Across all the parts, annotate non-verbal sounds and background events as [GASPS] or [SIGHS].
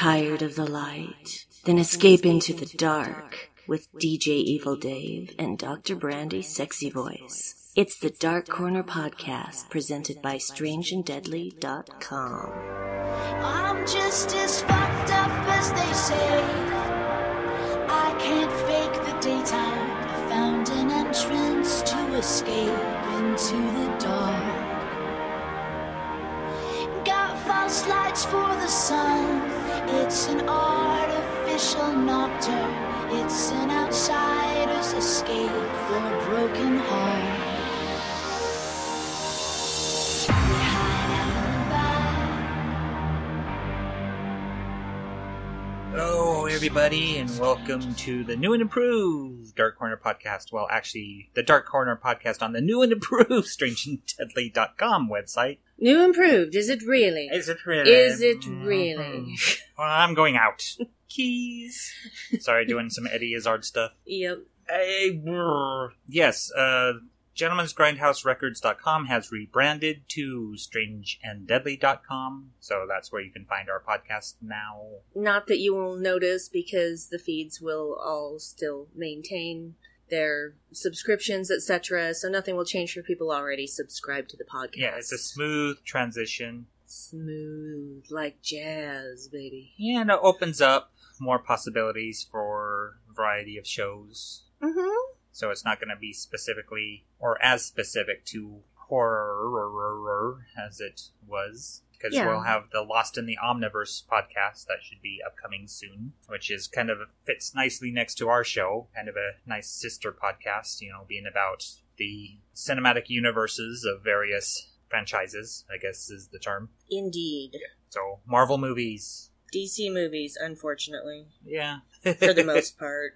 Tired of the light? Then escape into the dark with DJ Evil Dave and Dr. Brandi Sexy Voice. It's the Dark Corner Podcast presented by strangeanddeadly.com. I'm just as fucked up as they say. I can't fake the daytime. I found an entrance to escape into the dark. Got false lights for the sun. It's an artificial nocturne. It's an outsider's escape for a broken heart. Everybody, and welcome to the new and improved Dark Corner podcast. Well, actually, the Dark Corner podcast on the new and improved [LAUGHS] strangeanddeadly.com website. New improved, is it really? Is it really? Is it really? Well, I'm going out. [LAUGHS] Keys. Sorry, doing some Eddie Izzard stuff. Yep. Hey, yes, uh, gentleman'sgrindhouserecords.com has rebranded to strangeanddeadly.com, so that's where you can find our podcast now. Not that you will notice because the feeds will all still maintain their subscriptions, etc. So nothing will change for people already subscribed to the podcast. Yeah, it's a smooth transition. smooth like jazz, baby. Yeah, and it opens up more possibilities for a variety of shows. Mm-hmm. So it's not going to be specifically or as specific to horror as it was. Because Yeah. we'll have the Lost in the Omniverse podcast that should be upcoming soon, which is kind of fits nicely next to our show, kind of a nice sister podcast, you know, being about the cinematic universes of various franchises, I guess is the term. Indeed. So Marvel movies, DC movies, unfortunately, yeah, for the most [LAUGHS] part.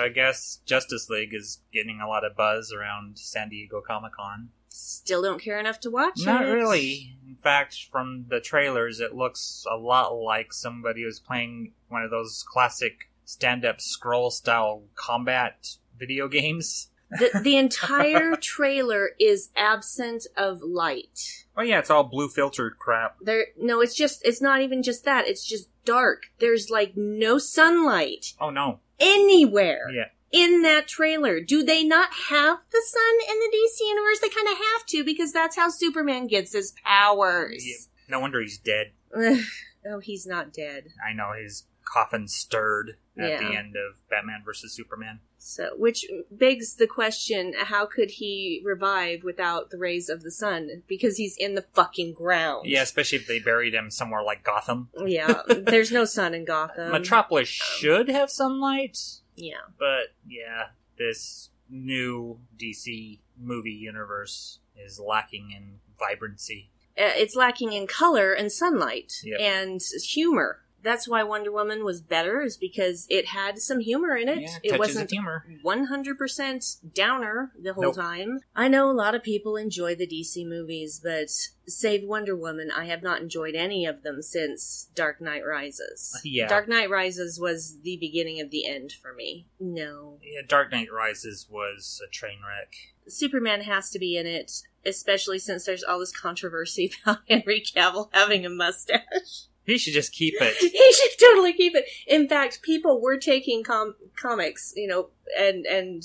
I guess Justice League is getting a lot of buzz around San Diego Comic Con. Still don't care enough to watch Not it. really. In fact, from the trailers, it looks a lot like somebody was playing one of those classic stand-up scroll style combat video [LAUGHS] games. The, the entire [LAUGHS] trailer is absent of light. Oh yeah, it's all blue filtered crap. There, no, it's just, it's not even just that. It's just dark. There's like no sunlight Oh no. Anywhere Yeah. in that trailer. Do they not have the sun in the DC universe? They kind of have to because that's how Superman gets his powers. Yeah. No wonder he's dead. [SIGHS] Oh, he's not dead. I know his coffin stirred at Yeah. the end of Batman vs Superman. So, which begs the question: How could he revive without the rays of the sun? Because he's in the fucking ground. Yeah, especially if they buried him somewhere like Gotham. Yeah. [LAUGHS] There's no sun in Gotham. Metropolis should have sunlight, Yeah. but yeah, this new DC movie universe is lacking in vibrancy. Uh, it's lacking in color and sunlight Yep. and humor. That's why Wonder Woman was better, is because it had some humor in it. Yeah, it wasn't humor. 100% downer the whole Nope. time. I know a lot of people enjoy the DC movies, but save Wonder Woman, I have not enjoyed any of them since Dark Knight Rises. Yeah. Dark Knight Rises was the beginning of the end for me. No. Yeah, Dark Knight Rises was a train wreck. Superman has to be in it, especially since there's all this controversy [LAUGHS] about Henry Cavill having a mustache. He should just keep it. [LAUGHS] he should totally keep it. In fact, people were taking com- comics, you know, and and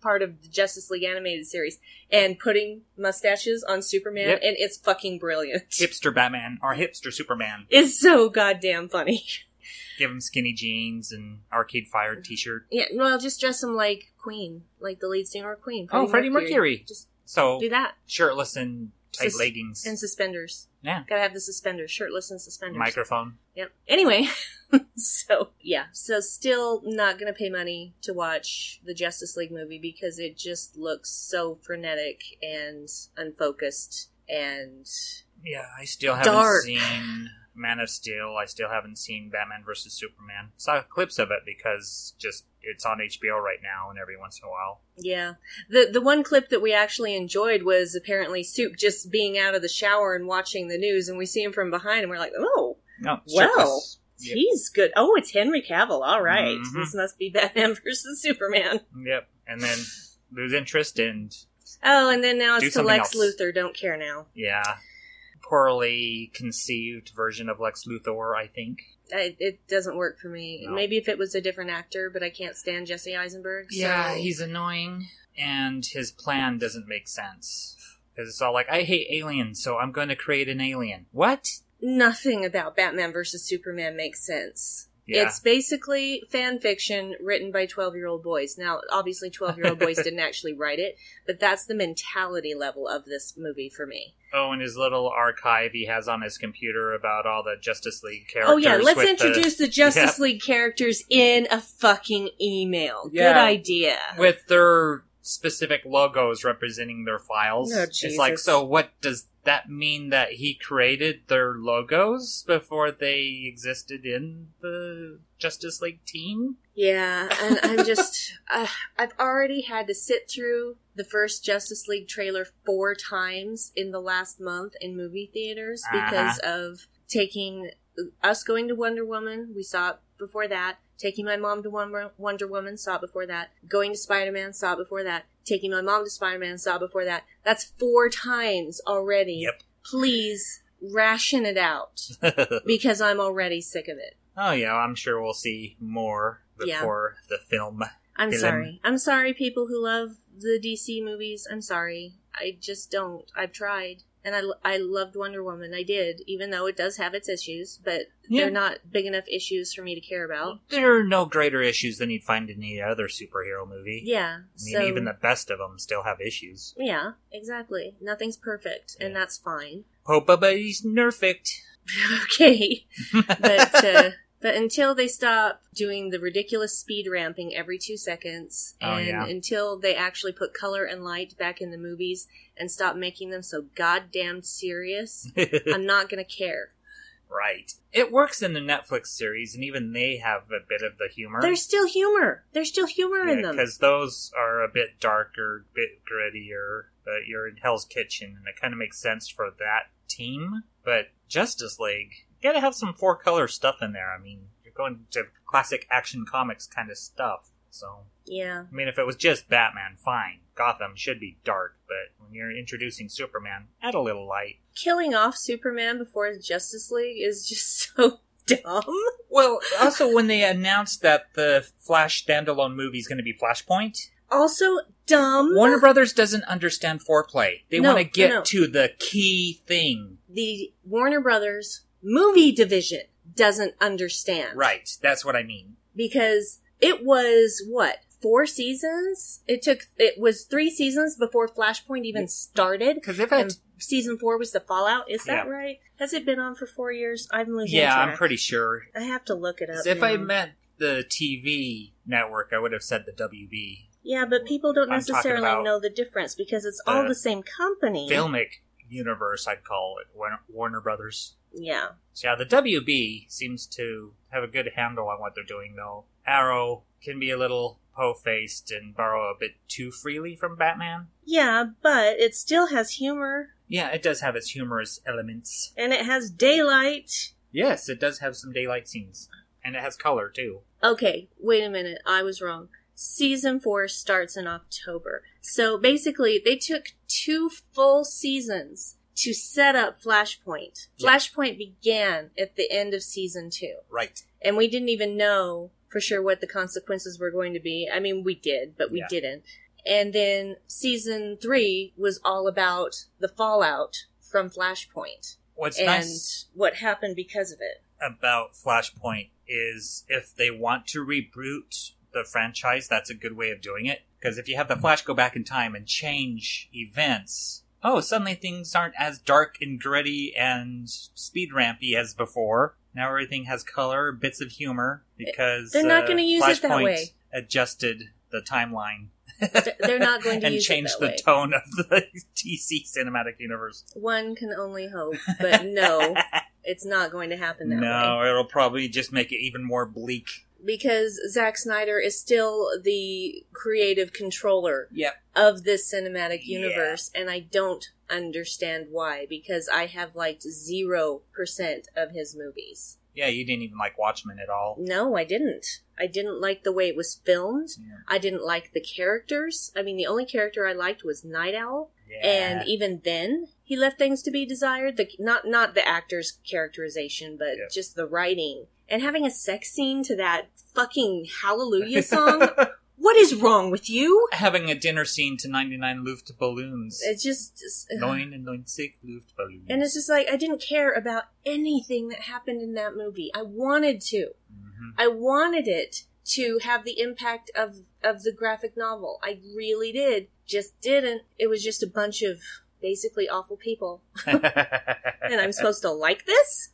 part of the Justice League animated series, and putting mustaches on Superman, Yep. and it's fucking brilliant. [LAUGHS] hipster Batman or hipster Superman. is so goddamn funny. Give him skinny jeans and Arcade Fire t-shirt. Yeah, well, just dress him like Queen, like the lead singer of Queen. Oh, Freddie Mercury. Just So do that shirtless and tight Sus- leggings. and suspenders. Yeah, Gotta have the suspenders, shirtless and suspenders. microphone. Yep. Anyway, [LAUGHS] so yeah, so still not gonna pay money to watch the Justice League movie because it just looks so frenetic and unfocused and Yeah, I still haven't Dark. seen Man of Steel. I still haven't seen Batman vs Superman. Saw clips of it because just it's on HBO right now, and every once in a while. yeah. The the one clip that we actually enjoyed was apparently Soup just being out of the shower and watching the news, and we see him from behind, and we're like, oh, No, Well. Yep. he's good. Oh, it's Henry Cavill. All right. Mhm. this must be [LAUGHS] Batman versus Superman. Yep, and then lose interest and Oh, and then now it's to Lex else. Luthor. Don't care now. yeah, poorly conceived version of Lex Luthor. I think. I, it doesn't work for me. No. Maybe if it was a different actor, but I can't stand Jesse Eisenberg. So. Yeah, he's annoying, and his plan doesn't make sense. Because it's all like, I hate aliens, so I'm going to create an alien. What? nothing about Batman versus Superman makes sense. Yeah. It's basically fan fiction written by 12 year old boys. Now, obviously, 12 year old boys [LAUGHS] didn't actually write it, but that's the mentality level of this movie for me. Oh, and his little archive he has on his computer about all the Justice League characters. Oh, yeah, let's introduce the, Justice League characters in a fucking email. Yeah. Good idea. With their specific logos representing their files. Oh, it's like, so what does that mean that he created their logos before they existed in the Justice League team? Yeah, and I'm [LAUGHS] just, uh, I've already had to sit through the first Justice League trailer four times in the last month in movie theaters because of taking us going to Wonder Woman. We saw it before that. Taking my mom to Wonder Wonder Woman, saw it before that. Going to Spider Man, saw it before that. Taking my mom to Spider Man, saw before that. That's four times already. Yep. Please ration it out [LAUGHS] because I'm already sick of it. oh yeah, I'm sure we'll see more Yeah. before the film. I'm Villain. sorry. I'm sorry, people who love the DC movies. I'm sorry. I just don't. I've tried. And I, I loved Wonder Woman. I did, even though it does have its issues, but Yeah. they're not big enough issues for me to care about. There are no greater issues than you'd find in any other superhero movie. Yeah. I mean, so, even the best of them still have issues. Yeah, exactly. Nothing's perfect, and that's fine. Oh, Bubba's nerfect. [LAUGHS] okay. [LAUGHS] But, uh, but until they stop doing the ridiculous speed ramping every two seconds, Oh, and yeah. until they actually put color and light back in the movies and stop making them so goddamn serious, [LAUGHS] I'm not gonna care. right. It works in the Netflix series, and even they have a bit of the humor. There's still humor. There's still humor in them. because those are a bit darker, bit grittier. But you're in Hell's Kitchen, and it kind of makes sense for that team. But Justice League, gotta have some four color stuff in there. I mean, you're going to classic action comics kind of stuff. So, Yeah. I mean, if it was just Batman, fine. Gotham should be dark, but when you're introducing Superman, add a little light. Killing off Superman before his Justice League is just [LAUGHS] so dumb. Well, also when they announced that the Flash standalone movie is going to be Flashpoint, Also dumb. Warner Brothers doesn't understand foreplay. They No, want to get no. to the key thing. the Warner Brothers movie division doesn't understand. Right, that's what I mean. Because it was what? Four seasons? It took it was three seasons before Flashpoint even started. Because if And it, season four was the Fallout. Is that Yeah. right? Has it been on for four years? I'm losing yeah, track. I'm pretty sure. I have to look it up. if I meant the TV network, I would have said the WB. yeah, but people don't I'm necessarily know the difference because it's all the the same company. Filmic universe, I'd call it Warner Brothers. Yeah. So yeah, the WB seems to have a good handle on what they're doing, though. Arrow can be a little po-faced and borrow a bit too freely from Batman. Yeah, but it still has humor Yeah, it does have its humorous elements. and it has daylight. Yes, it does have some daylight scenes, and it has color too. Okay, wait a minute. I was wrong. Season 4 starts in October. So basically, they took two full seasons to set up Flashpoint. Flashpoint began at the end of season 2. Right. And we didn't even know for sure what the consequences were going to be. I mean, we did, but we Yeah. didn't. And then season 3 was all about the fallout from Flashpoint What's and nice what happened because of it. about Flashpoint is if they want to reboot the franchise, that's a good way of doing it. Because if you have the Flash go back in time and change events, oh, suddenly things aren't as dark and gritty and speed rampy as before. Now everything has color, bits of humor, because They're not uh, gonna use it that way. Adjusted the timeline They're not going to [LAUGHS] and it the way. tone of the [LAUGHS] DC cinematic universe. One can only hope, [LAUGHS] but no, it's not going to happen that no, way. it'll probably just make it even more bleak. Because Zack Snyder is still the creative controller Yep. of this cinematic Yeah. universe, and I don't understand why, because I have liked 0% of his movies. Yeah, you didn't even like Watchmen at all. No, I didn't. I didn't like the way it was filmed. Yeah. I didn't like the characters. I mean, the only character I liked was Night Owl. Yeah. And even then, he left things to be desired. The not not the actor's characterization, but Yeah. just the writing and having a sex scene to that fucking Hallelujah song. [LAUGHS] what is wrong with you? Having a dinner scene to 99 Luft balloons. It's just. it's- Nine and nine six Luft balloons. And it's just like I didn't care about anything that happened in that movie. I wanted to. Mhm. I wanted it to have the impact of of the graphic novel. I really did. Just didn't. It was just a bunch of basically awful people. [LAUGHS] [LAUGHS] And I'm supposed to like this?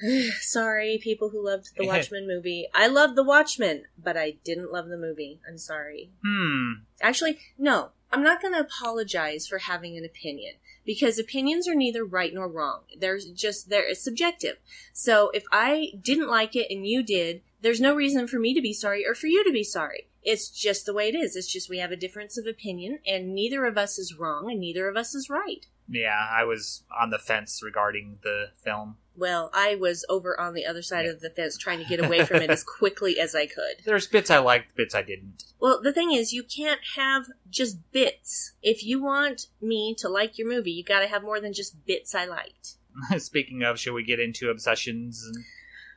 [SIGHS] sorry, people who loved the Watchmen [LAUGHS] movie. I loved the Watchmen, but I didn't love the movie. I'm sorry. hmm. Actually, no. I'm not going to apologize for having an opinion because opinions are neither right nor wrong. They're just they're subjective. So if I didn't like it and you did, there's no reason for me to be sorry or for you to be sorry. It's just the way it is. It's just we have a difference of opinion and neither of us is wrong and neither of us is right. Yeah, I was on the fence regarding the film. Well, I was over on the other side of the fence trying to get away from it as [LAUGHS] quickly as I could. There's bits I liked, bits I didn't. Well, the thing is, you can't have just bits. If you want me to like your movie, you gotta have more than just bits I liked. [LAUGHS] Speaking of, should we get into obsessions? And...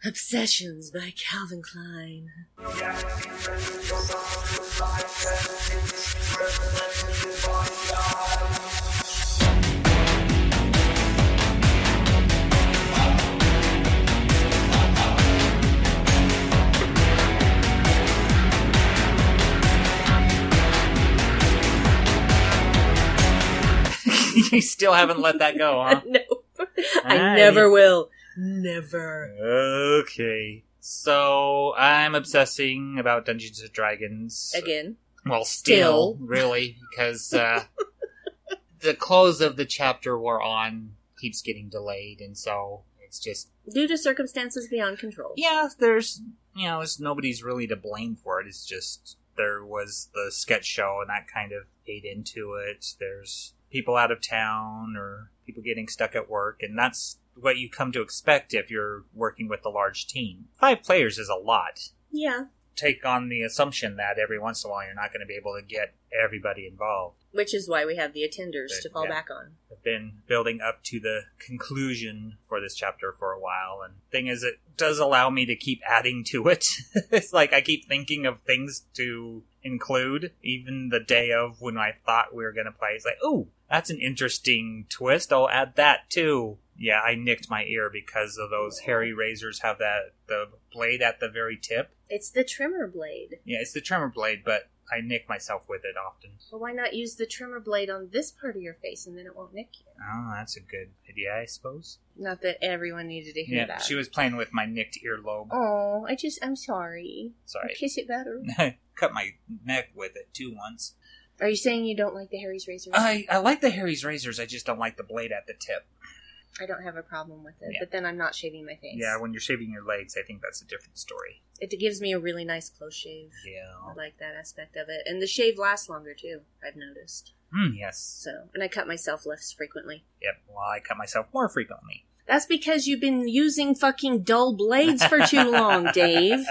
Obsessions by Calvin Klein. [LAUGHS] you still haven't let that go, huh? [LAUGHS] no. I never will. Never. Okay. So I'm obsessing about Dungeons and Dragons Again. Well, still, Still. really, because uh, [LAUGHS] the close of the chapter we're on keeps getting delayed, and so it's just Due to circumstances beyond control. yeah. There's you know, it's, nobody's really to blame for it. It's just there was the sketch show, and that kind of ate into it. There's people out of town or people getting stuck at work, and that's what you come to expect if you're working with a large team. Five players is a lot Yeah. take on the assumption that every once in a while you're not going to be able to get everybody involved. Which is why we have the attenders to fall Yeah. back on. I've been building up to the conclusion for this chapter for a while, and thing is, it does allow me to keep adding to it. [LAUGHS] it's like I keep thinking of things to include, even the day of when I thought we were going to play. It's like, oh, that's an interesting twist. I'll add that too. Yeah, I nicked my ear because of those Harry's razors have that the blade at the very tip. It's the trimmer blade. Yeah, it's the trimmer blade, but I nick myself with it often. Well, why not use the trimmer blade on this part of your face and then it won't nick you? Oh, that's a good idea, I suppose. Not that everyone needed to hear Yeah, that. she was playing with my nicked earlobe. Oh, I just, I'm sorry. Sorry. Kiss it better. [LAUGHS] Cut my neck with it too once. Are you saying you don't like the Harry's razors? I, I like the Harry's razors, I just don't like the blade at the tip. I don't have a problem with it, Yeah. but then I'm not shaving my face. Yeah, when you're shaving your legs, I think that's a different story. It gives me a really nice close shave. Yeah. I like that aspect of it. And the shave lasts longer too, I've noticed. Hmm, yes. So, and I cut myself less frequently. Yep, well, I cut myself more frequently. That's because you've been using fucking dull blades for too long, [LAUGHS] Dave.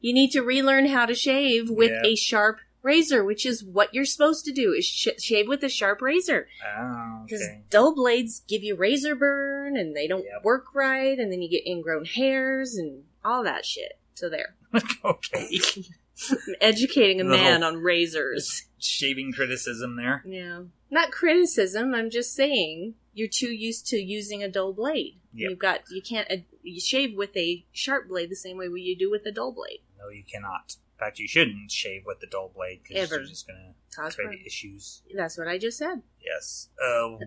You need to relearn how to shave with Yeah. a sharp razor, which is what you're supposed to do, is sh- shave with a sharp razor. Oh, Because okay. dull blades give you razor burn and they don't Yep. work right, and then you get ingrown hairs and all that shit. So there. [LAUGHS] okay. [LAUGHS] Educating a man on razors. [LAUGHS] Shaving criticism there. Yeah. Not criticism, I'm just saying you're too used to using a dull blade. Yep. You've got you can't uh, you shave with a sharp blade the same way you do with a dull blade. No, you cannot. In fact, you shouldn't shave with the dull blade because you're just going to create issues. that's what I just said. Yes. [LAUGHS] Oh,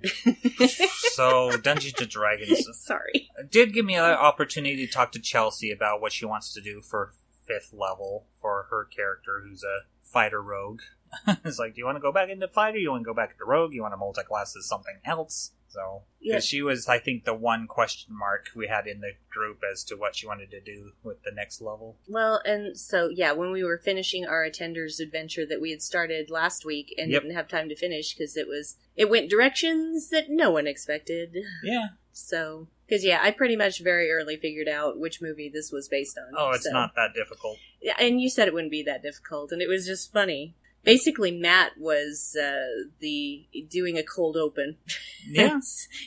so Dungeons and Dragons [LAUGHS] Sorry. did give me an opportunity to talk to Chelsea about what she wants to do for fifth level for her character, who's a fighter rogue. [LAUGHS] it's like, do you want to go back into fighter? You want to go back into rogue? You want to multi-class as something else? So, Yeah. because she was, I think, the one question mark we had in the group as to what she wanted to do with the next level. Well, and so yeah, when we were finishing our attenders adventure that we had started last week and Yep. didn't have time to finish because it was it went directions that no one expected. Yeah. So, because yeah, I pretty much very early figured out which movie this was based on. Oh, it's so. not that difficult. Yeah, and you said it wouldn't be that difficult, and it was just funny Basically, Matt was uh, the doing a cold open. [LAUGHS] Yeah.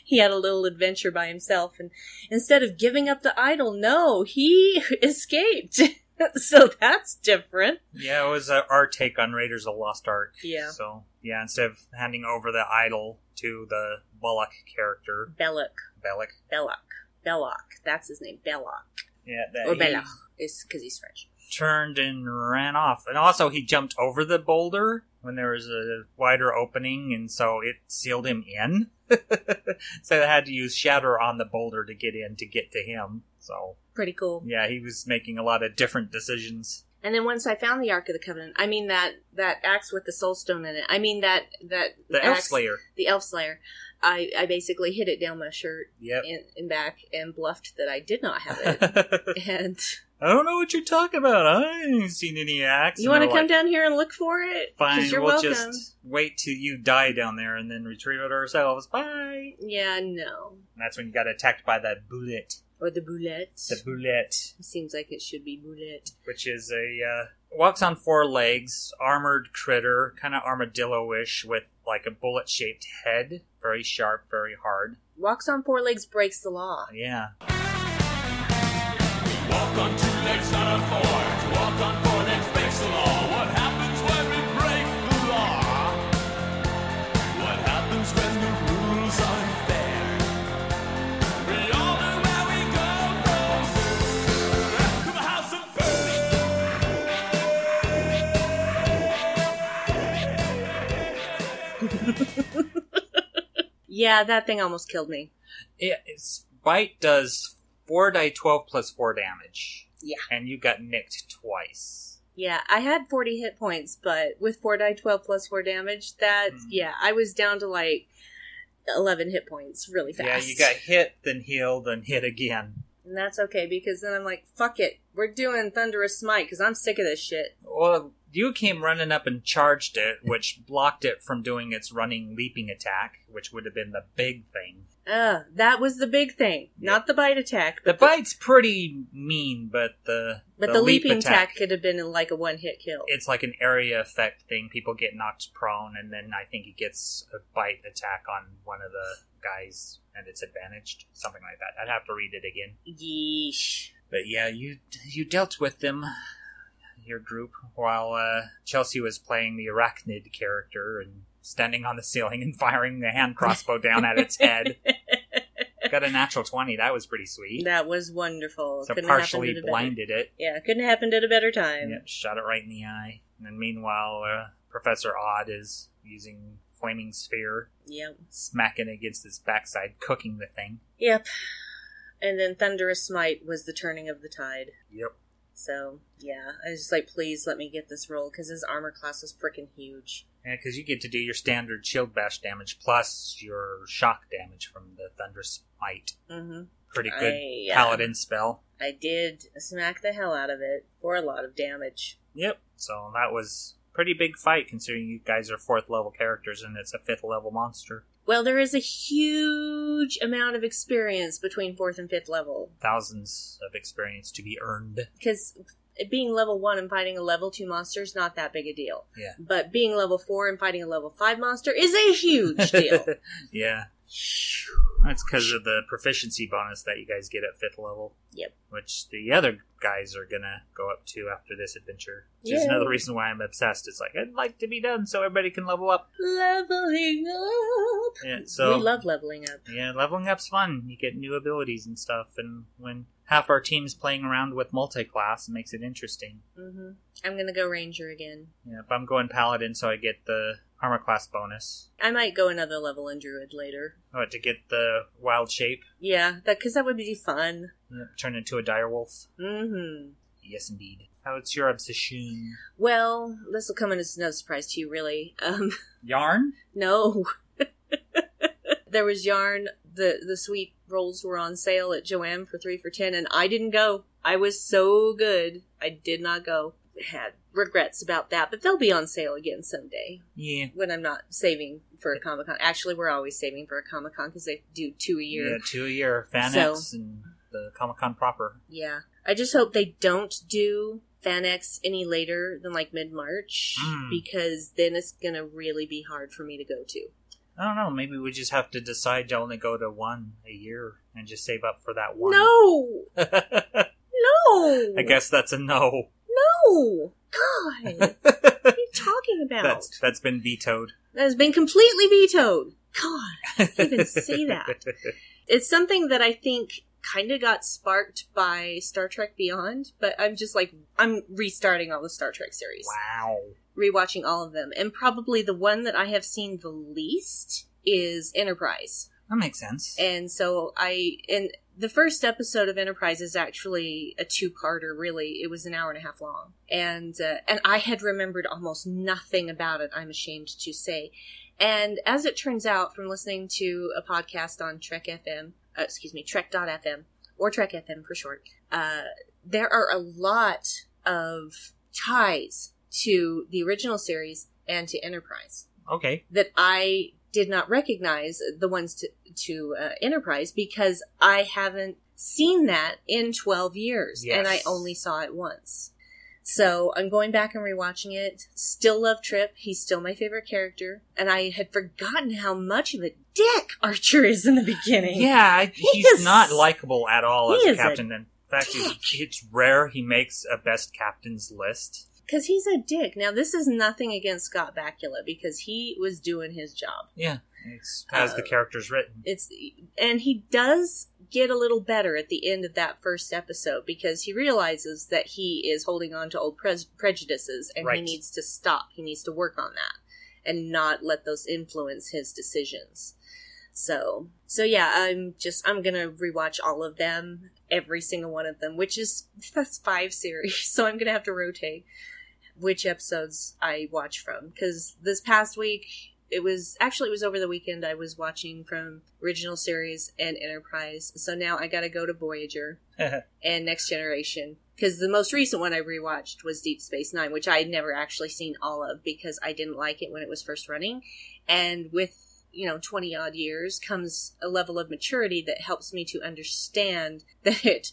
he had a little adventure by himself, and instead of giving up the idol, no, he [LAUGHS] escaped. [LAUGHS] so that's different. Yeah, it was uh, our take on Raiders of the Lost Ark. Yeah. So, yeah, instead of handing over the idol to the Bullock character, Belloc, Belloc. Belloc, Belloc. That's his name, Belloc yeah, that or he Belloc. Is because he's French. Turned and ran off. And also, he jumped over the boulder when there was a wider opening, and so it sealed him in. [LAUGHS] so they had to use shatter on the boulder to get in to get to him. So, Pretty cool. yeah, he was making a lot of different decisions. And then once I found the Ark of the Covenant, I mean that that axe with the Soul Stone in it. I mean that that The Elf Slayer. the Elf Slayer. I I basically hid it down my shirt Yep. and, and back and bluffed that I did not have [LAUGHS] it. and I don't know what you're talking about. I ain't seen any axe. you want to come down here and look for it? Fine, you're we'll welcome. just wait till you die down there and then retrieve it ourselves. Bye. Yeah, no. And that's when you got attacked by that bullet. Or the bulette. The bullet. Seems like it should be bulette. which is a uh, walks on four legs, armored critter, kind of armadillo-ish with like a bullet-shaped head, very sharp, very hard. Walks on four legs breaks the law. Yeah, Walk on two legs, not on four. To walk on four legs breaks the law. What happens when we break the law? What happens when the rules aren't fair? We all know where we go from. To the house of burning. [LAUGHS] Yeah, that thing almost killed me. it, its bite does four die twelve plus four damage. Yeah. and you got nicked twice. Yeah, I had 40 hit points, but with 4 die 12 plus 4 damage, that, Hmm. yeah, I was down to like 11 hit points really fast. Yeah, you got hit, then healed, then hit again. And that's okay because then I'm like, fuck it. We're doing Thunderous Smite because I'm sick of this shit. Well, you came running up and charged it, which blocked it from doing its running leaping attack, which would have been the big thing. Uh, that was the big thing. Not the bite attack. The But bite's pretty mean, but the but the, leap leaping attack could have been like a one hit kill. it's like an area effect thing. People get knocked prone, and then I think he gets a bite attack on one of the guys, and it's advantaged, something like that. I'd have to read it again. Yeesh. But yeah, you you dealt with them, your group, while uh, Chelsea was playing the arachnid character and standing on the ceiling and firing the hand crossbow down at its head. [LAUGHS] Got a natural twenty. That was pretty sweet. That was wonderful. So Couldn't partially better- blinded it. Yeah, couldn't have happened at a better time. Yep, shot it right in the eye. And then meanwhile, uh, Professor Odd is using flaming sphere, Yep. smacking against its backside, cooking the thing. Yep. And then Thunderous Smite was the turning of the tide. Yep. So, yeah, I was just like, please let me get this roll because his armor class was freaking huge. Yeah, because you get to do your standard shield bash damage plus your shock damage from the Thunderous Smite. Mm-hmm. Pretty good I, uh, paladin spell. I did smack the hell out of it for a lot of damage. Yep. So that was pretty big fight considering you guys are fourth level characters and it's a fifth level monster. Well, there is a huge amount of experience between fourth and fifth level Thousands of experience to be earned. because being level one and fighting a level two monster is not that big a deal. Yeah. But being level four and fighting a level five monster is a huge [LAUGHS] deal. yeah. That's because of the proficiency bonus that you guys get at fifth level. Yep. Which the other guys are gonna go up to after this adventure. Which is another reason why I'm obsessed. It's like I'd like to be done so everybody can level up. leveling up. Yeah. So we love leveling up. yeah, leveling up's fun. You get new abilities and stuff, and when half our team's playing around with multi-class, it makes it interesting. Mm-hmm. I'm gonna go ranger again. Yeah, if I'm going paladin, so I get the armor class bonus. I might go another level in druid later. Oh, to get the wild shape, Yeah, that because that would be fun. turn into a dire wolf. hmm Yes, indeed. How it's your obsession? Well, this will come in as no surprise to you, really. Um, [LAUGHS] Yarn? no. [LAUGHS] there was yarn. The the sweet rolls were on sale at Jo-Ann for three for ten, and I didn't go. I was so good, I did not go. Had regrets about that, but they'll be on sale again someday Yeah. when I'm not saving for a Comic Con. Actually, we're always saving for a Comic Con because they do two a year. Yeah, two a year. FanX and the Comic Con proper. Yeah. I just hope they don't do FanX any later than like mid March Mm. because then it's gonna really be hard for me to go to. I don't know. Maybe we just have to decide to only go to one a year and just save up for that one. No, [LAUGHS] no! I guess that's a no. No. God, [LAUGHS] what are you talking about? That's that's been vetoed. that has been completely vetoed. God, I can't even say [LAUGHS] that. It's something that I think kind of got sparked by Star Trek Beyond, but I'm just like I'm restarting all the Star Trek series. wow. rewatching all of them, and probably the one that I have seen the least is Enterprise. That makes sense. And so I and the first episode of Enterprise is actually a two-parter. Really, it was an hour and a half long, and uh, and I had remembered almost nothing about it. I'm ashamed to say. And as it turns out, from listening to a podcast on Trek FM, uh, excuse me, Trek.fm or Trek FM for short, uh, there are a lot of ties to the original series and to Enterprise okay. that I did not recognize the ones to, to uh, Enterprise because I haven't seen that in 12 years and I only saw it once. So I'm going back and rewatching it. Still love Trip. He's still my favorite character. And I had forgotten how much of a dick Archer is in the beginning. Yeah, [LAUGHS] He he's is- not likable at all as a is a captain. In fact, it's, it's rare he makes a best captain's list. Because he's a dick. Now, this is nothing against Scott Bakula because he was doing his job. Yeah, it's as the Uh, character's written. it's and he does get a little better at the end of that first episode because he realizes that he is holding on to old pres prejudices and he needs to stop he needs to work on that and not let those influence his decisions so so yeah i'm just i'm gonna rewatch all of them every single one of them which is that's five series [LAUGHS] so i'm gonna have to rotate which episodes i watch from because this past week it was actually it was over the weekend I was watching from original series and Enterprise. So now I got to go to Voyager [LAUGHS] and Next Generation because the most recent one I rewatched was Deep Space 9, which I had never actually seen all of because I didn't like it when it was first running. And with, you know, 20 odd years comes a level of maturity that helps me to understand [LAUGHS] that it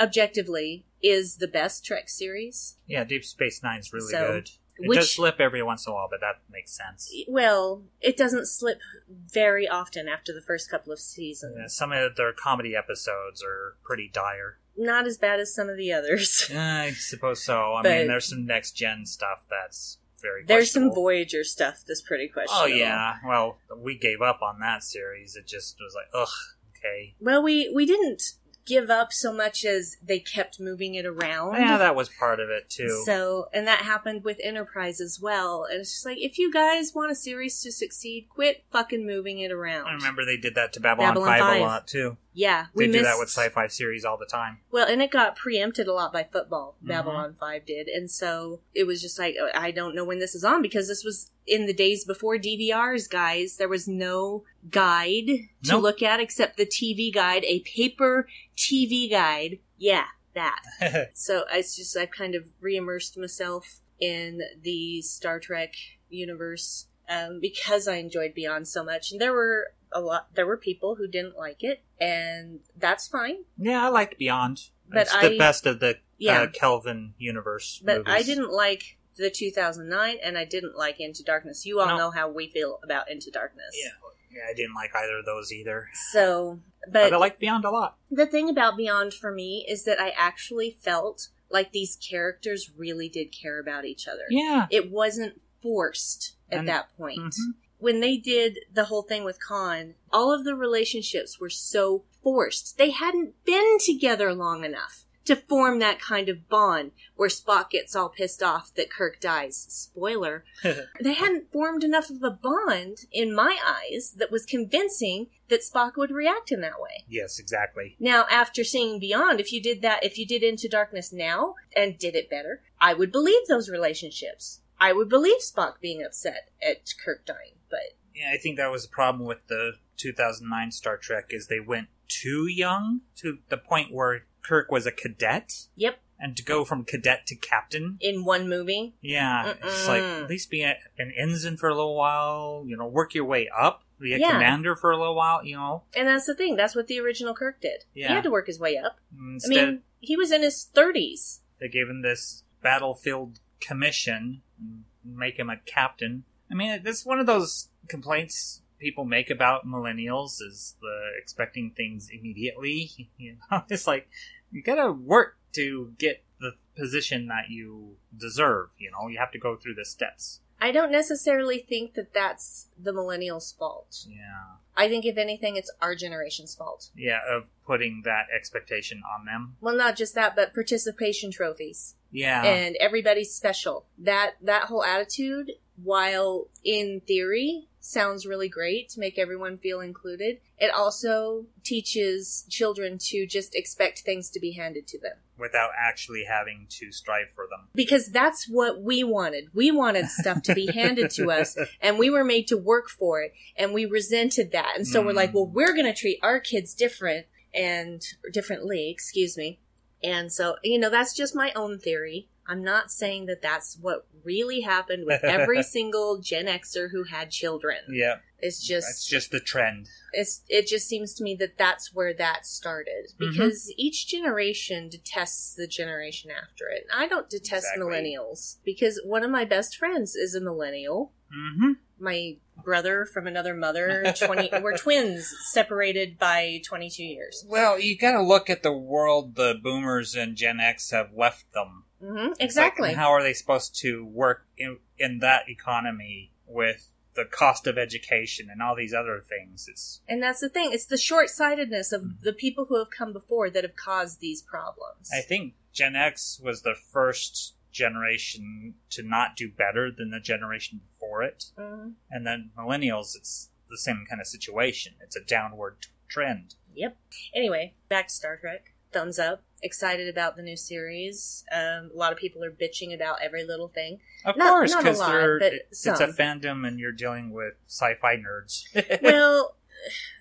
objectively is the best Trek series. yeah, Deep Space Nine's really So, good. It which- does slip every once in a while, but that makes sense. Well, it doesn't slip very often after the first couple of seasons. Yeah, some of their comedy episodes are pretty dire. Not as bad as some of the others. [LAUGHS] Eh, I suppose so. I But- mean, there's some next gen stuff that's very. There's some. Voyager stuff that's pretty oh, questionable. Oh yeah. Well, we gave up on that series. It just was like, ugh. Okay. Well, we we didn't give up so much as they kept moving it around. Yeah, that was part of it too. So, and that happened with Enterprise as well. And it's just like, if you guys want a series to succeed, quit fucking moving it around. I remember they did that to Babylon, Babylon 5, 5. a lot too. Yeah, They we do missed, that with sci-fi series all the time. Well, and it got preempted a lot by football. Mhm. Babylon 5 did. And so it was just like, I don't know when this is on because this was in the days before DVRs, guys. There was no guide to Nope. look at except the TV guide, a paper TV guide. Yeah, that. [LAUGHS] So it's just, I've kind of re-immersed myself in the Star Trek universe um, because I enjoyed Beyond so much. And there were a lot, there were people who didn't like it, and that's fine. yeah, I liked Beyond. But it's the I- best of the Yeah. uh, Kelvin universe. But I didn't like the 2009, and I didn't like Into Darkness. You all No. know how we feel about Into Darkness. Yeah, yeah, I didn't like either of those either. So, But, but I like Beyond a lot. the thing about Beyond for me is that I actually felt like these characters really did care about each other. Yeah. It wasn't forced at And- that point. Mhm. When they did the whole thing with Khan, all of the relationships were so forced. They hadn't been together long enough to form that kind of bond where Spock gets all pissed off that Kirk dies. Spoiler. [LAUGHS] they hadn't formed enough of a bond, in my eyes, that was convincing that Spock would react in that way. yes, exactly. Now, after seeing Beyond, if you did that, if you did Into Darkness now and did it better, I would believe those relationships. I would believe Spock being upset at Kirk dying, but Yeah, I think that was the problem with the 2009 Star Trek is they went too young to the point where Kirk was a cadet, yep, and to go from cadet to captain. in one movie, Yeah, it's like at least be a, an ensign for a little while. You know, work your way up. Be a Yeah. commander for a little while. You know, and that's the thing. That's what the original Kirk did. He had to work his way up. instead I mean, he was in his thirties. they gave him this battlefield commission, and make him a captain. I mean, that's one of those complaints people make about millennials is the expecting things immediately. [LAUGHS] You know, [LAUGHS] it's like you gotta work to get the position that you deserve. You know, you have to go through the steps. I don't necessarily think that that's the millennials' fault. Yeah, I think, if anything, it's our generation's fault. yeah, of putting that expectation on them. Well, not just that, but participation trophies. Yeah, and everybody's special. That that whole attitude, while in theory sounds really great to make everyone feel included, it also teaches children to just expect things to be handed to them. without actually having to strive for them. Because that's what we wanted. We wanted stuff to be handed to us, [LAUGHS] and we were made to work for it, and we resented that. And so we're like, Mm. well, we're going to treat our kids different and differently, excuse me. And so, you know, that's just my own theory. I'm not saying that that's what really happened with every [LAUGHS] single Gen Xer who had children. Yeah, It's just, that's just the trend. it's it just seems to me that that's where that started Mhm. because each generation detests the generation after it. I don't detest Exactly. millennials because one of my best friends is a millennial. Mm-hmm. My brother from another mother, twenty, [LAUGHS] we're twins, separated by twenty two years. Well, you got to look at the world the boomers and Gen X have left them. Hmm It's like, exactly. how are they supposed to work in, in that economy with the cost of education and all these other things? It's and that's the thing. It's the short sightedness of Mhm. the people who have come before that have caused these problems. I think Gen X was the first generation to not do better than the generation before it, Mhm. and then millennials. It's the same kind of situation. It's a downward trend. Yep. Anyway, back to Star Trek. Thumbs up. Excited about the new series. Um, a lot of people are bitching about every little thing. Of Not- course, not a because lot, they're it's a fandom, and you're dealing with sci-fi nerds. [LAUGHS] well,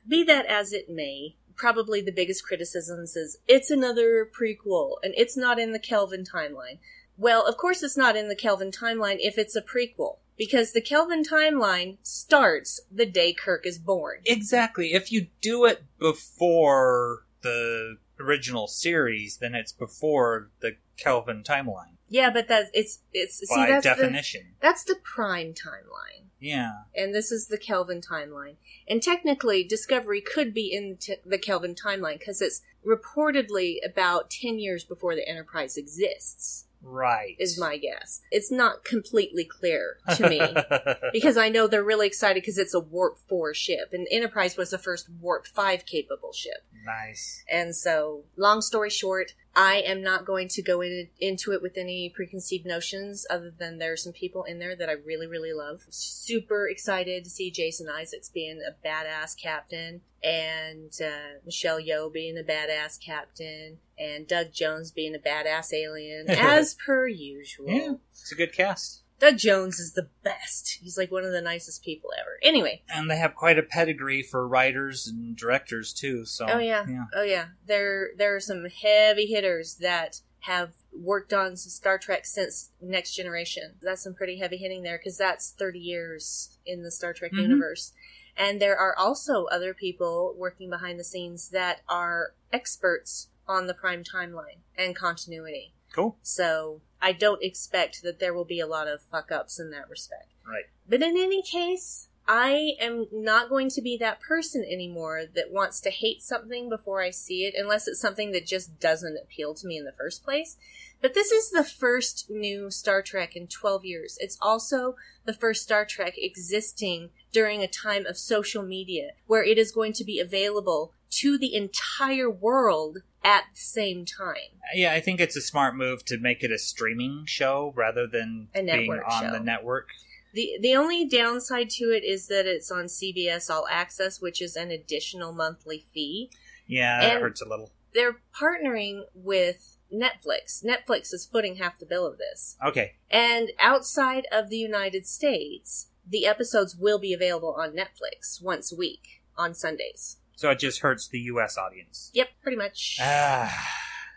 be that as it may, probably the biggest criticisms is it's another prequel and it's not in the Kelvin timeline. Well, of course it's not in the Kelvin timeline if it's a prequel. Because the Kelvin timeline starts the day Kirk is born. Exactly. If you do it before the original series, then it's before the Kelvin timeline Yeah, but that's it's it's see by that's the, definition. that's the prime timeline. Yeah. and this is the Kelvin timeline. And technically, Discovery could be in t- the Kelvin timeline because it's reportedly about 10 years before the Enterprise exists, Right. is my guess. It's not completely clear to me. [LAUGHS] Because I know they're really excited because it's a Warp 4 ship, and Enterprise was the first Warp 5 capable ship. nice. And so, long story short, I am not going to go in, into it with any preconceived notions other than there are some people in there that I really, really love. Super excited to see Jason Isaacs being a badass captain and uh, Michelle Yeoh being a badass captain and Doug Jones being a badass alien [LAUGHS] as per usual. Yeah. It's a good cast. Doug Jones is the best. He's like one of the nicest people ever. Anyway, And they have quite a pedigree for writers and directors too. So Oh yeah. yeah. Oh yeah. There there are some heavy hitters that have worked on Star Trek since Next Generation. That's some pretty heavy hitting there because that's 30 years in the Star Trek Mhm. universe. And there are also other people working behind the scenes that are experts on the prime timeline and continuity. Cool. So I don't expect that there will be a lot of fuck ups in that respect. Right. But in any case, I am not going to be that person anymore that wants to hate something before I see it, unless it's something that just doesn't appeal to me in the first place. But this is the first new Star Trek in 12 years. It's also the first Star Trek existing during a time of social media where it is going to be available to the entire world at the same time. Yeah, I think it's a smart move to make it a streaming show rather than being on show. the network. The the only downside to it is that it's on CBS All Access, which is an additional monthly fee. Yeah, that And- hurts a little. They're partnering with Netflix. Netflix is footing half the bill of this. Okay. And outside of the United States, the episodes will be available on Netflix once a week on Sundays. So it just hurts the US audience. Yep, pretty much. Ah.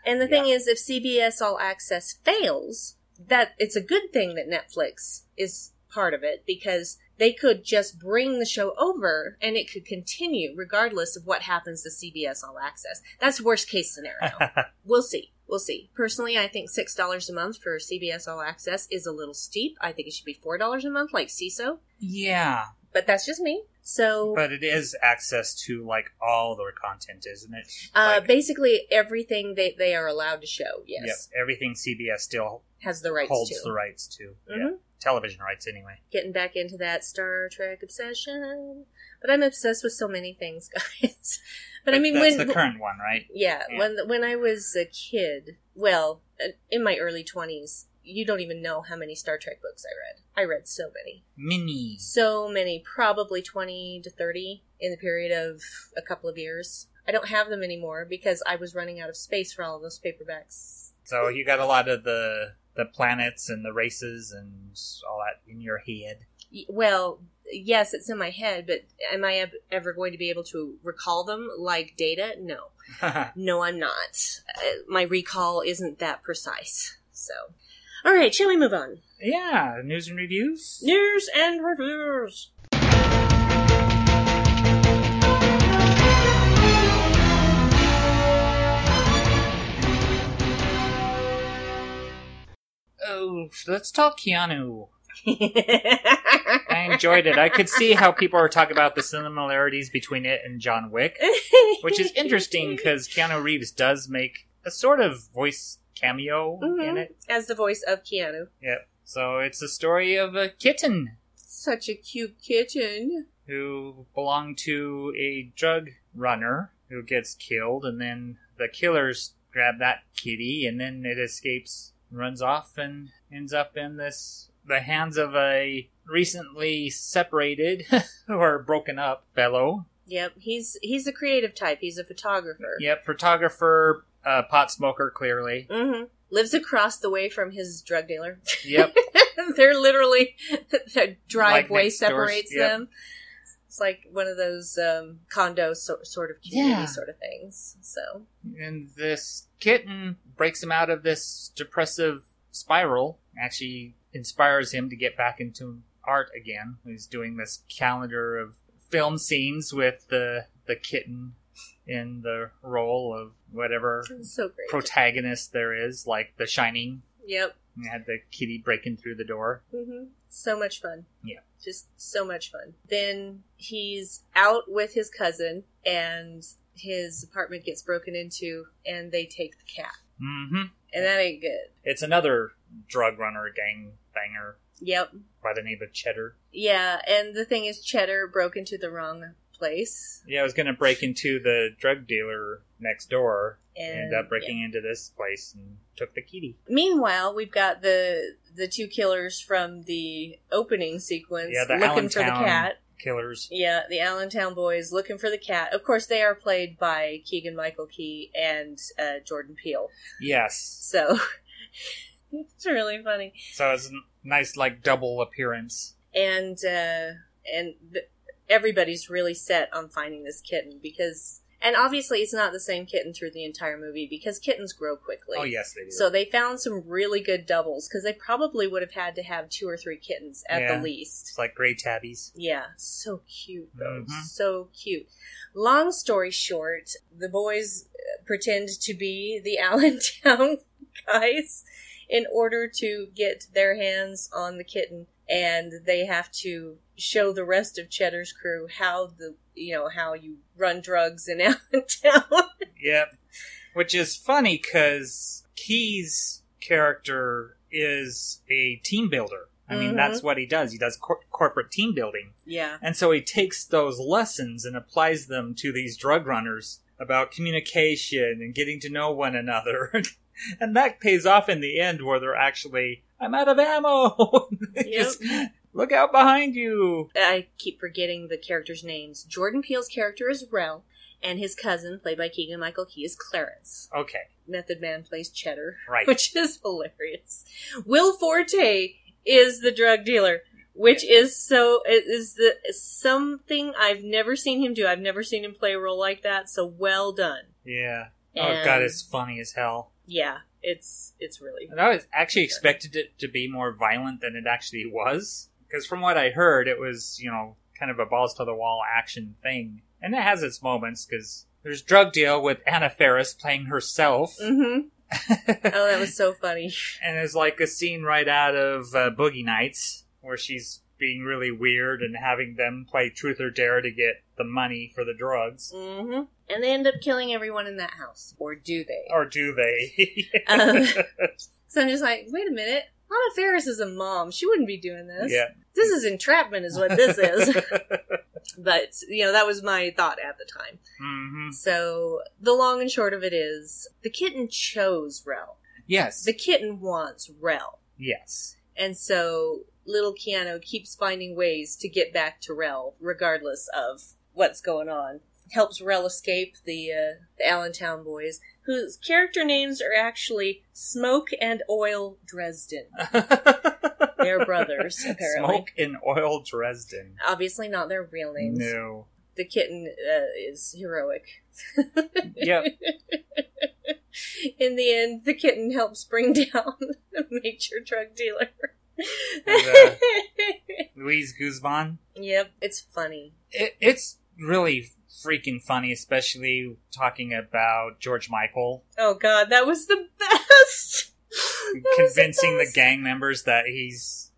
And the thing is, if CBS All Access fails, that it's a good thing that Netflix is part of it because they could just bring the show over and it could continue regardless of what happens to CBS All Access. That's worst case scenario. [LAUGHS] we'll see. We'll see. Personally, I think six dollars a month for CBS All Access is a little steep. I think it should be four dollars a month, like Seeso. Yeah, But that's just me. So but it is access to like all their content, isn't it? uh, Like, basically everything they, they are allowed to show, yes, Yep, everything CBS still has the rights holds to. the rights to. Yeah. Mhm. Television rights, anyway. Getting back into that Star Trek obsession, but I'm obsessed with so many things, [LAUGHS] guys. but I mean, that's when the current one, right? Yeah, Yeah. when when I was a kid, well, uh, in my early twenties, you don't even know how many Star Trek books I read. I read so many, Mini. so many, probably twenty to thirty in the period of a couple of years. I don't have them anymore because I was running out of space for all of those paperbacks. So you got a lot of the the planets and the races and all that in your head. Well, yes, it's in my head, but am I ever going to be able to recall them like data? No. [LAUGHS] No, I'm not. Uh, my recall isn't that precise. So, all right, shall we move on? yeah, news and reviews. News and reviews. Oh, let's talk Keanu. [LAUGHS] I enjoyed it. I could see how people are talking about the similarities between it and John Wick, which is interesting because Keanu Reeves does make a sort of voice cameo in Mhm. it. As the voice of Keanu. Yep. So it's a story of a kitten Such a cute kitten. who belonged to a drug runner who gets killed, and then the killers grab that kitty, and then it escapes, runs off, and ends up in this the hands of a recently separated [LAUGHS] or broken up fellow. Yep, he's he's a creative type. He's a photographer. Yep, photographer, uh, pot smoker, clearly. hmm Lives across the way from his drug dealer. Yep. [LAUGHS] They're literally [LAUGHS] the driveway doors, separates yep. them. It's like one of those um, condo so- sort of community Yeah. sort of things. So and this kitten breaks him out of this depressive spiral. Actually, inspires him to get back into art again. He's doing this calendar of film scenes with the the kitten in the role of whatever so great. protagonist there is, like The Shining. yep. You had the kitty breaking through the door. hmm So much fun. Yeah. Just so much fun. Then he's out with his cousin, and his apartment gets broken into, and they take the cat. hmm And that ain't good. It's another drug runner gang banger Yep. by the name of Cheddar. Yeah, and the thing is, Cheddar broke into the wrong place. Yeah, I was going to break into the drug dealer next door. And ended up breaking into this place and took the kitty. Meanwhile, we've got the the two killers from the opening sequence Yeah, the looking for the Allentown cat. Killers. Yeah, the Allentown boys looking for the cat. Of course, they are played by Keegan Michael Key and uh, Jordan Peele. Yes. So [LAUGHS] it's really funny. So it's a nice, like, double appearance. And uh, and th- everybody's really set on finding this kitten because, and obviously, it's not the same kitten through the entire movie because kittens grow quickly. Oh, yes, they do. So they found some really good doubles because they probably would have had to have two or three kittens at Yeah. the least. it's like gray tabbies. Yeah, so cute though, Mhm. so cute. Long story short, the boys pretend to be the [LAUGHS] Allentown guys in order to get their hands on the kitten, and they have to show the rest of Cheddar's crew how the you know how you run drugs in [LAUGHS] Allentown. Yep. Which is funny because Key's character is a team builder. I mean, Mhm. that's what he does. He does cor- corporate team building. yeah, And so he takes those lessons and applies them to these drug runners about communication and getting to know one another. [LAUGHS] [LAUGHS] and that pays off in the end where they're actually, I'm out of ammo. [LAUGHS] They Yep. just, Look out behind you. I keep forgetting the characters' names. Jordan Peele's character is Rel, and his cousin, played by Keegan Michael Key, is Clarence. Okay, Method Man plays Cheddar, [LAUGHS] right. which is hilarious. Will Forte is the drug dealer, which is so is the something I've never seen him do. I've never seen him play a role like that. So well done. yeah. oh god, it's funny as hell. Yeah, it's it's really And I was actually expected it to be more violent than it actually was. Because from what I heard, it was, you know, kind of a balls to the wall action thing. And it has its moments, because there's Drug Deal with Anna Faris playing herself. hmm [LAUGHS] Oh, that was so funny. and there's like a scene right out of uh, Boogie Nights where she's being really weird and having them play Truth or Dare to get the money for the drugs. hmm And they end up killing everyone in that house. Or do they? Or do they? Um, [LAUGHS] [LAUGHS] So I'm just like, wait a minute. Anna Faris is a mom. She wouldn't be doing this. yeah. This is entrapment, is what this is. [LAUGHS] but, you know, that was my thought at the time. hmm So the long and short of it is the kitten chose Rel. Yes. The kitten wants Rel. yes. And so little Keanu keeps finding ways to get back to Rel, regardless of what's going on. Helps Rel escape the, uh, the Allentown boys, whose character names are actually Smoke and Oil Dresden. [LAUGHS] They're brothers, apparently. Smoke in Oil Dresden. Obviously not their real names. No. The kitten uh, is heroic. [LAUGHS] Yep. In the end, the kitten helps bring down [LAUGHS] a major drug dealer. Uh, [LAUGHS] Luis Guzmán. yep, it's funny. It, it's really freaking funny, especially talking about George Michael Oh god, that was the [LAUGHS] best. That was the convincing the gang members that he's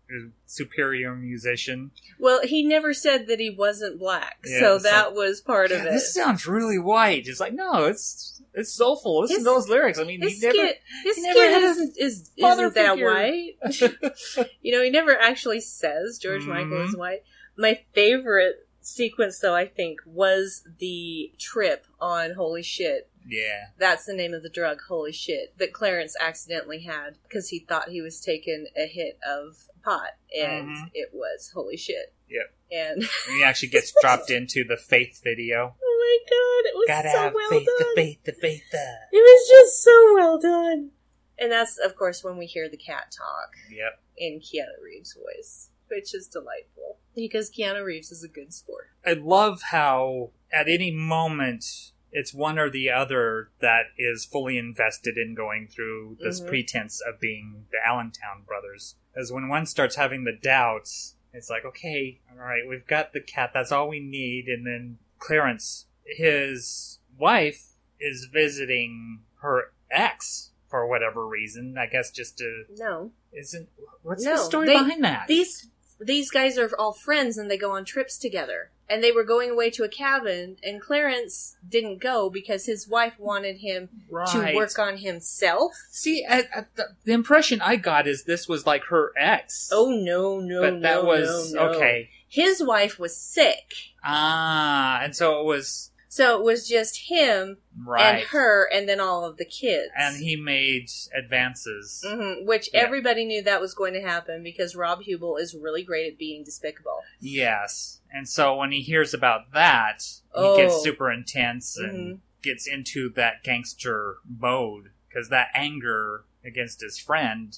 superior musician. Well, he never said that he wasn't black, Yeah, so that was part of it. this sounds really white. It's like no, it's it's soulful. Listen His- to those lyrics. I mean, His he never. skin, his he never skin isn't, is, isn't that figure. white. [LAUGHS] [LAUGHS] you know, he never actually says George mm-hmm. Michael is white. My favorite sequence, though, I think, was the trip on Holy Shit. Yeah, That's the name of the drug, Holy Shit, that Clarence accidentally had because he thought he was taking a hit of pot, and Mhm. it was Holy Shit. Yep. And and he actually gets [LAUGHS] dropped into the faith video. oh my god, it was Gotta so have well faith, done. the faith, the faith. uh. It was just so well done. And that's, of course, when we hear the cat talk Yep. in Keanu Reeves' voice, which is delightful because Keanu Reeves is a good sport. I love how at any moment it's one or the other that is fully invested in going through this Mhm. pretense of being the Allentown brothers. As when one starts having the doubts, it's like, okay, all right, we've got the cat, that's all we need. And then Clarence, his wife, is visiting her ex for whatever reason. I guess just to No, isn't what's No, the story they- behind that? these these guys are all friends and they go on trips together. And they were going away to a cabin, and Clarence didn't go because his wife wanted him to work on himself. See, I, I, the, the impression I got is this was like her ex. Oh no, no, but no, that was no, no. okay. His wife was sick, Ah, and so it was so it was just him right, and her, and then all of the kids. And he made advances. hmm which Yeah. everybody knew that was going to happen because Rob Huebel is really great at being despicable. Yes, and so when he hears about that, Oh. he gets super intense and Mhm. gets into that gangster mode because that anger against his friend,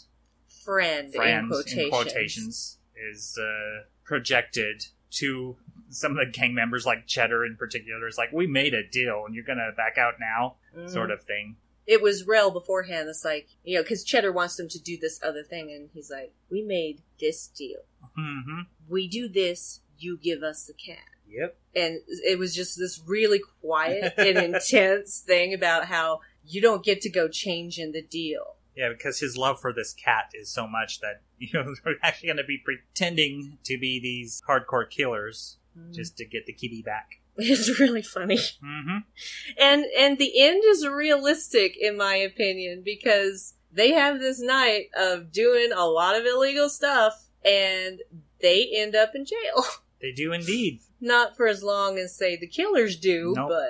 Friend, friend in quotations. in quotations, is uh, projected to some of the gang members, like Cheddar in particular. Is like, we made a deal, and you're gonna back out now, Mhm. sort of thing. It was Rel beforehand. It's like you know because Cheddar wants them to do this other thing, and he's like, "We made this deal. hmm We do this. You give us the cat." Yep. And it was just this really quiet [LAUGHS] and intense thing about how you don't get to go change in the deal. Yeah, because his love for this cat is so much that [LAUGHS] you know they're actually going to be pretending to be these hardcore killers just to get the kitty back. [LAUGHS] It's really funny. Mm-hmm. And and the end is realistic in my opinion because they have this night of doing a lot of illegal stuff and they end up in jail. [LAUGHS] They do indeed. Not for as long as say the killers do, Nope. but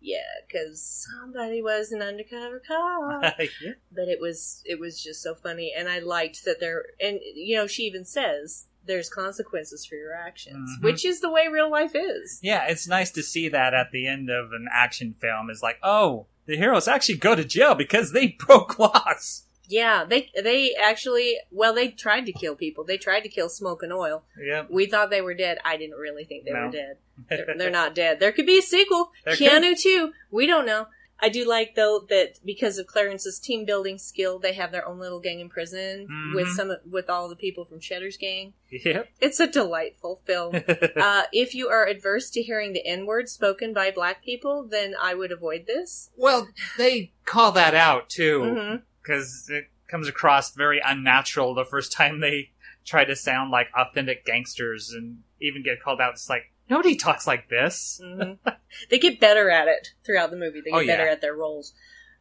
yeah, cuz somebody was an undercover cop. [LAUGHS] yeah. but it was it was just so funny and I liked that there and you know she even says there's consequences for your actions, Mhm. which is the way real life is. yeah, it's nice to see that at the end of an action film is like, oh, the heroes actually go to jail because they [LAUGHS] broke laws. Yeah, they they actually well they tried to kill people. They tried to kill Smoke and Oil. Yeah, We thought they were dead. I didn't really think they No. were dead. [LAUGHS] They're, they're not dead. There could be a sequel. There Keanu too. We don't know. I do like though that because of Clarence's team building skill, they have their own little gang in prison with Mhm. some with all the people from Cheddar's gang. Yep. It's a delightful film. [LAUGHS] uh, if you are adverse to hearing the N word spoken by black people, then I would avoid this. well, they call that out too. because it comes across very unnatural the first time they try to sound like authentic gangsters and even get called out. It's like nobody talks like this. hmm they get better at it throughout the movie. They get Oh, yeah. better at their roles.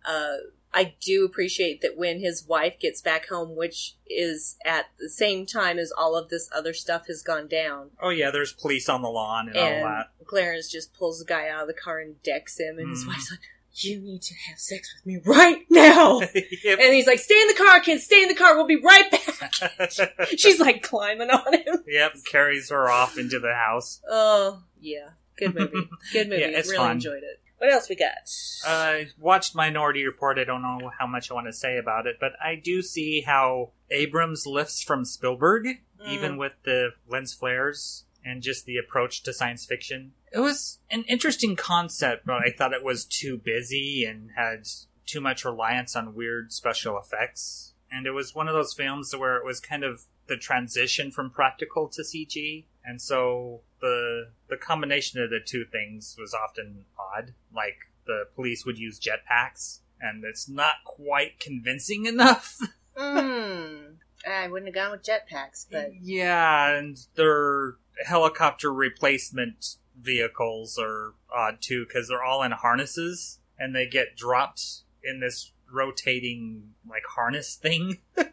Uh, I do appreciate that when his wife gets back home, which is at the same time as all of this other stuff has gone down, Oh yeah, there's police on the lawn and, and all that. Clarence just pulls the guy out of the car and decks him, and his Mhm. wife's like, "You need to have sex with me right now." [LAUGHS] Yep. and he's like, "Stay in the car, kid. Stay in the car. We'll be right back." [LAUGHS] She's like climbing on him. yep, carries her off into the house. Oh yeah, good movie. [LAUGHS] Good movie. Yeah, it's really fun. enjoyed it. What else we got? I watched Minority Report. I don't know how much I want to say about it, but I do see how Abrams lifts from Spielberg, even mm. with the lens flares and just the approach to science fiction. It was an interesting concept, but I thought it was too busy and had too much reliance on weird special effects. And it was one of those films where it was kind of the transition from practical to CG. And so the the combination of the two things was often odd. Like the police would use jetpacks, and it's not quite convincing [LAUGHS] enough. Mm. I wouldn't have gone with jetpacks, but yeah, and their helicopter replacement vehicles are odd too because they're all in harnesses and they get dropped in this rotating like harness thing. [LAUGHS]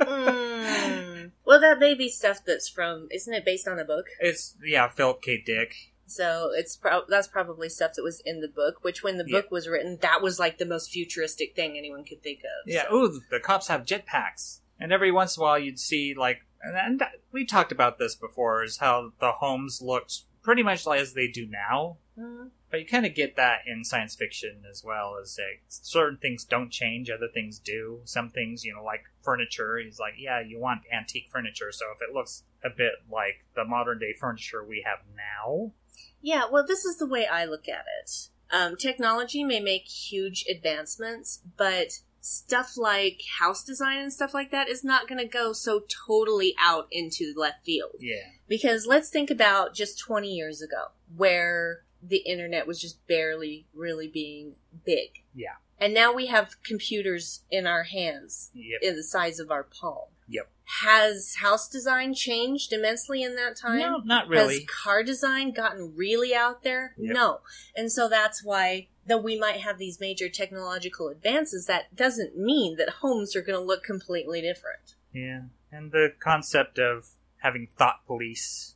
Mm. well, that may be stuff that's from isn't it based on a book? It's yeah, Philip K. Dick. So it's pro- that's probably stuff that was in the book. Which, when the Yeah. book was written, that was like the most futuristic thing anyone could think of. Yeah, So- ooh, the cops have jetpacks. And every once in a while you'd see, like, and, we talked about this before, is how the homes looked pretty much like as they do now. Mm. But you kind of get that in science fiction as well, as like, certain things don't change, other things do. Some things, you know, like furniture, he's like, yeah, you want antique furniture, so if it looks a bit like the modern day furniture we have now, Yeah, well, this is the way I look at it. Um, technology may make huge advancements, but stuff like house design and stuff like that is not going to go so totally out into the left field. yeah. Because let's think about just 20 years ago, where the internet was just barely really being big. Yeah. And now we have computers in our hands Yep. in the size of our palm. Yep. Has house design changed immensely in that time? No, not really. Has car design gotten really out there? Yep. No. And so that's why, though we might have these major technological advances, that doesn't mean that homes are going to look completely different. Yeah, and the concept of having thought police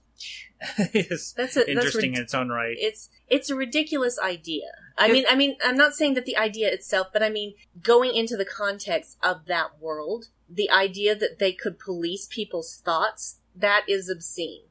[LAUGHS] is That's a, that's interesting rid- in its own right. It's it's a ridiculous idea. I mean, I mean, I'm not saying that the idea itself, but I mean, going into the context of that world, the idea that they could police people's thoughts, that is obscene.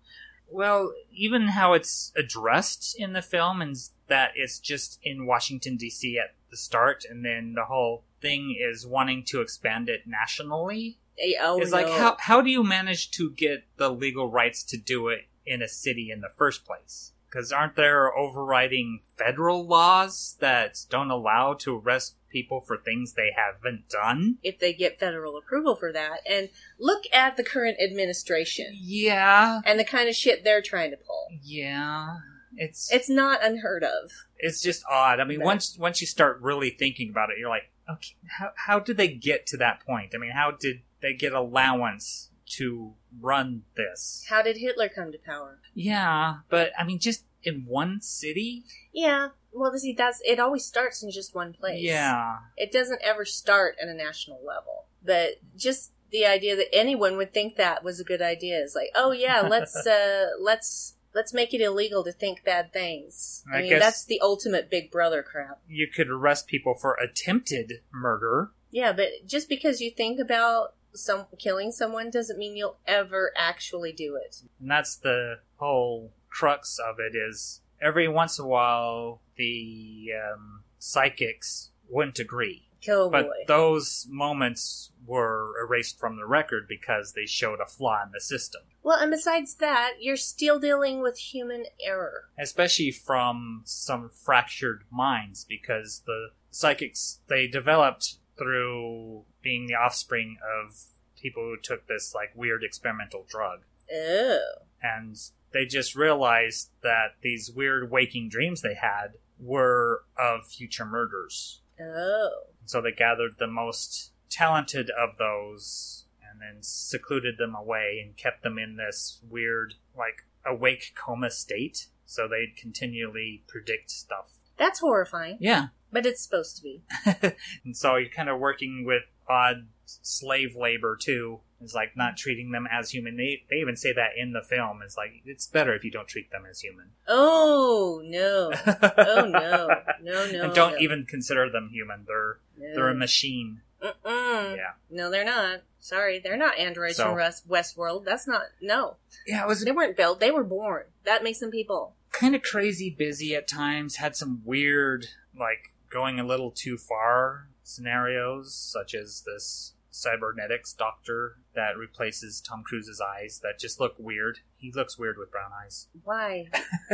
Well, even how it's addressed in the film, and that it's just in Washington D.C. at the start, and then the whole thing is wanting to expand it nationally. Oh, it's no. like how how do you manage to get the legal rights to do it in a city in the first place? Because aren't there overriding federal laws that don't allow to arrest people for things they haven't done? if they get federal approval for that. And look at the current administration Yeah, and the kind of shit they're trying to pull. yeah. It's It's not unheard of. it's just odd. I mean, Right. once once you start really thinking about it, you're like, okay, how how did they get to that point? I mean, how did they get allowance to run this? How did Hitler come to power? Yeah, but I mean, just in one city. Yeah, well, see, that's it. Always starts in just one place. Yeah, it doesn't ever start at a national level. But just the idea that anyone would think that was a good idea is like, oh yeah, let's [LAUGHS] uh, let's let's make it illegal to think bad things. I, I mean, that's the ultimate Big Brother crap. you could arrest people for attempted murder. Yeah, but just because you think about some killing someone doesn't mean you'll ever actually do it. And that's the whole crux of it is every once in a while the um, psychics wouldn't agree. Oh but those moments were erased from the record because they showed a flaw in the system. well, and besides that, you're still dealing with human error. especially from some fractured minds because the psychics they developed through being the offspring of people who took this like weird experimental drug Oh. and they just realized that these weird waking dreams they had were of future murders Oh. So they gathered the most talented of those and then secluded them away and kept them in this weird, like, awake coma state. So they'd continually predict stuff. That's horrifying, Yeah. but it's supposed to be. [LAUGHS] and so you're kind of working with odd slave labor too. It's like not treating them as human. They, they even say that in the film. It's like, it's better if you don't treat them as human. Oh no. [LAUGHS] Oh no. No no. and don't no. even consider them human. They're, No. they're a machine. Mm-mm. Yeah. No, they're not. Sorry, they're not androids So- from West Westworld. That's not. No, Yeah, it was they weren't built. They were born. That makes them people. kind of crazy busy at times had some weird like going a little too far scenarios such as this cybernetics doctor that replaces tom cruise's eyes that just look weird he looks weird with brown eyes Why?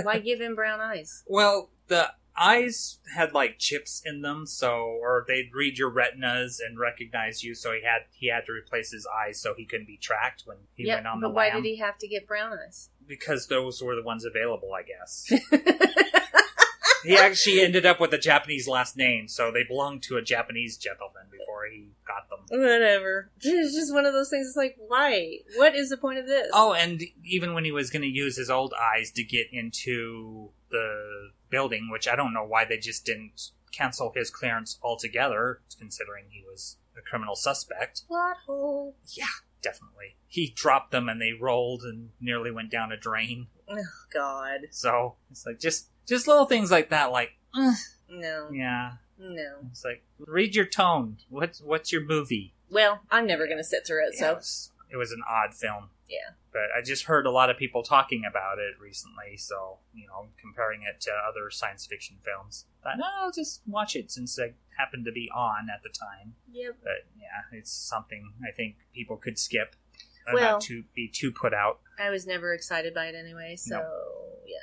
Why give him brown eyes? [LAUGHS] well the eyes had like chips in them so or they'd read your retinas and recognize you so he had he had to replace his eyes so he couldn't be tracked when he yeah, went on the but why lam did he have to get brown eyes? because those were the ones available i guess [LAUGHS] he actually ended up with a Japanese last name, so they belonged to a Japanese gentleman before he got them. Whatever. [LAUGHS] It's just one of those things. It's like, why? What is the point of this? Oh, and even when he was going to use his old eyes to get into the building, which I don't know why they just didn't cancel his clearance altogether, considering he was a criminal suspect. plot hole. Yeah, definitely. He dropped them and they rolled and nearly went down a drain. Oh God, So it's like just just little things like that. Like, "Ugh, no, yeah, no. it's like read your tone. What's what's your movie? Well, I'm never gonna sit through it. Yeah, So it, was, it was an odd film. Yeah. But I just heard a lot of people talking about it recently, so, you know, comparing it to other science fiction films. Thought, no, I'll just watch it since it happened to be on at the time. yep. But yeah, it's something I think people could skip uh, and Well- not to be too put out. I was never excited by it anyway. So yeah.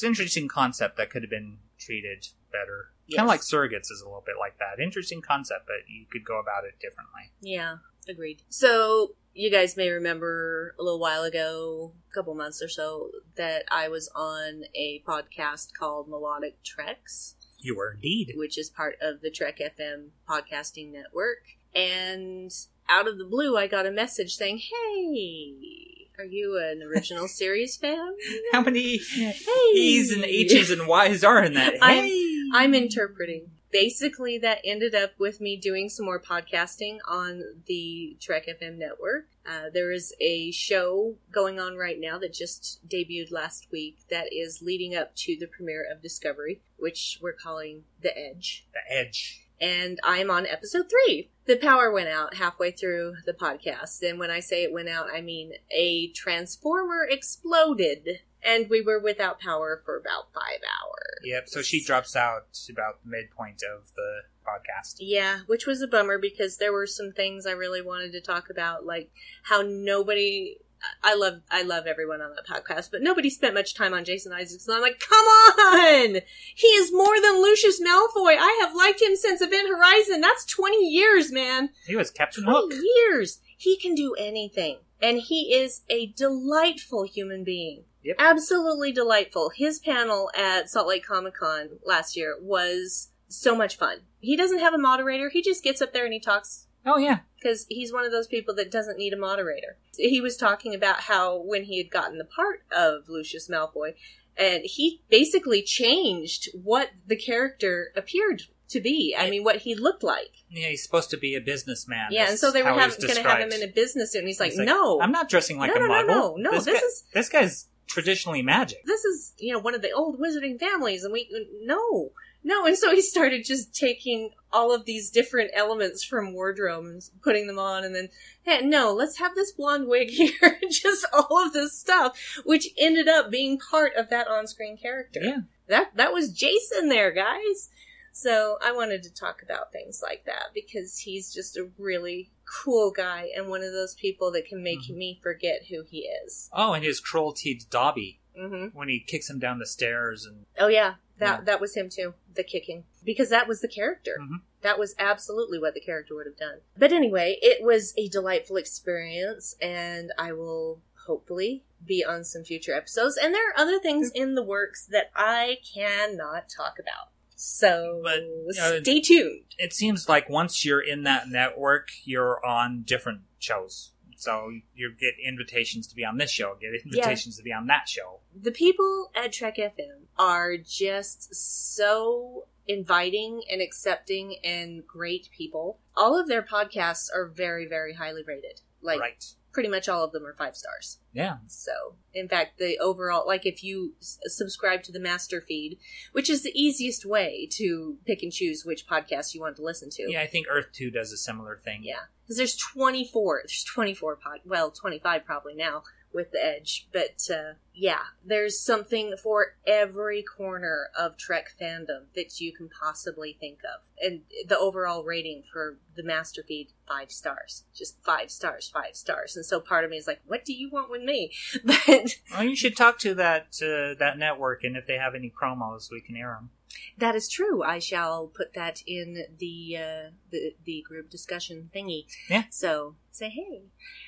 It's an interesting concept that could have been treated better. Yes. Kind of like Surrogates is a little bit like that. Interesting concept, but you could go about it differently. Yeah, agreed. So, you guys may remember a little while ago, a couple months or so, that I was on a podcast called Melodic Treks, You were indeed. which is part of the Trek FM podcasting network. And out of the blue, I got a message saying, Hey, are you an original [LAUGHS] series fan? How many Hey. E's and H's and Y's are in that? I'm- I'm interpreting. Basically, that ended up with me doing some more podcasting on the Trek FM network. Uh, there is a show going on right now that just debuted last week that is leading up to the premiere of Discovery, which we're calling The Edge. The Edge. And I'm on episode three. The power went out halfway through the podcast. And when I say it went out, I mean a transformer exploded. And we were without power for about five hours. Yep. So she drops out about the midpoint of the podcast. Yeah, which was a bummer because there were some things I really wanted to talk about, like how nobody. I love I love everyone on that podcast, but nobody spent much time on Jason Isaacs. And I'm like, come on, he is more than Lucius Malfoy. I have liked him since Event Horizon. That's 20 years, man. He was Captain Hook. years. He can do anything, and he is a delightful human being. Yep. Absolutely delightful. His panel at Salt Lake Comic Con last year was so much fun. He doesn't have a moderator. He just gets up there and he talks Oh yeah. because he's one of those people that doesn't need a moderator. He was talking about how when he had gotten the part of Lucius Malfoy, and he basically changed what the character appeared to be. I mean, what he looked like. Yeah, he's supposed to be a businessman. Yeah, and so they were going to have him in a business suit, and he's like, He's "No, I'm not dressing like No, a no, no, no, no, This, this guy- is- this guy's traditionally magic. this is you know one of the old wizarding families and we no no and so he started just taking all of these different elements from wardrobes putting them on and then hey, no let's have this blonde wig [LAUGHS] here just all of this stuff which ended up being part of that on-screen character Yeah. that that was jason there guys So I wanted to talk about things like that because he's just a really cool guy and one of those people that can make Mhm. me forget who he is. Oh, and his cruelty to Dobby hmm when he kicks him down the stairs and Oh yeah, that Yeah. that was him too. The kicking because that was the character. Mhm. That was absolutely what the character would have done. But anyway, it was a delightful experience, and I will hopefully be on some future episodes. And there are other things in the works that I cannot talk about. So But, uh, stay tuned. it seems like once you're in that network, you're on different shows. So you get invitations to be on this show, get invitations to be on that show. the people at Trek FM are just so inviting and accepting and great people. All of their podcasts are very, very highly rated. Like right. Pretty much all of them are five stars. Yeah. So, in fact, the overall, like if you s- subscribe to the master feed, which is the easiest way to pick and choose which podcast you want to listen to. Yeah, I think Earth 2 does a similar thing. Yeah. Because there's 24, there's 24 pod, well, 25 probably now with the Edge. But, uh, yeah, there's something for every corner of Trek fandom that you can possibly think of. And the overall rating for the master feed, five stars. Just five stars, five stars. And so part of me is like, what do you want with me? [LAUGHS] But Well, you should talk to that uh, that network, and if they have any promos, we can air them. that is true. I shall put that in the, uh, the, the group discussion thingy. Yeah. So say, hey,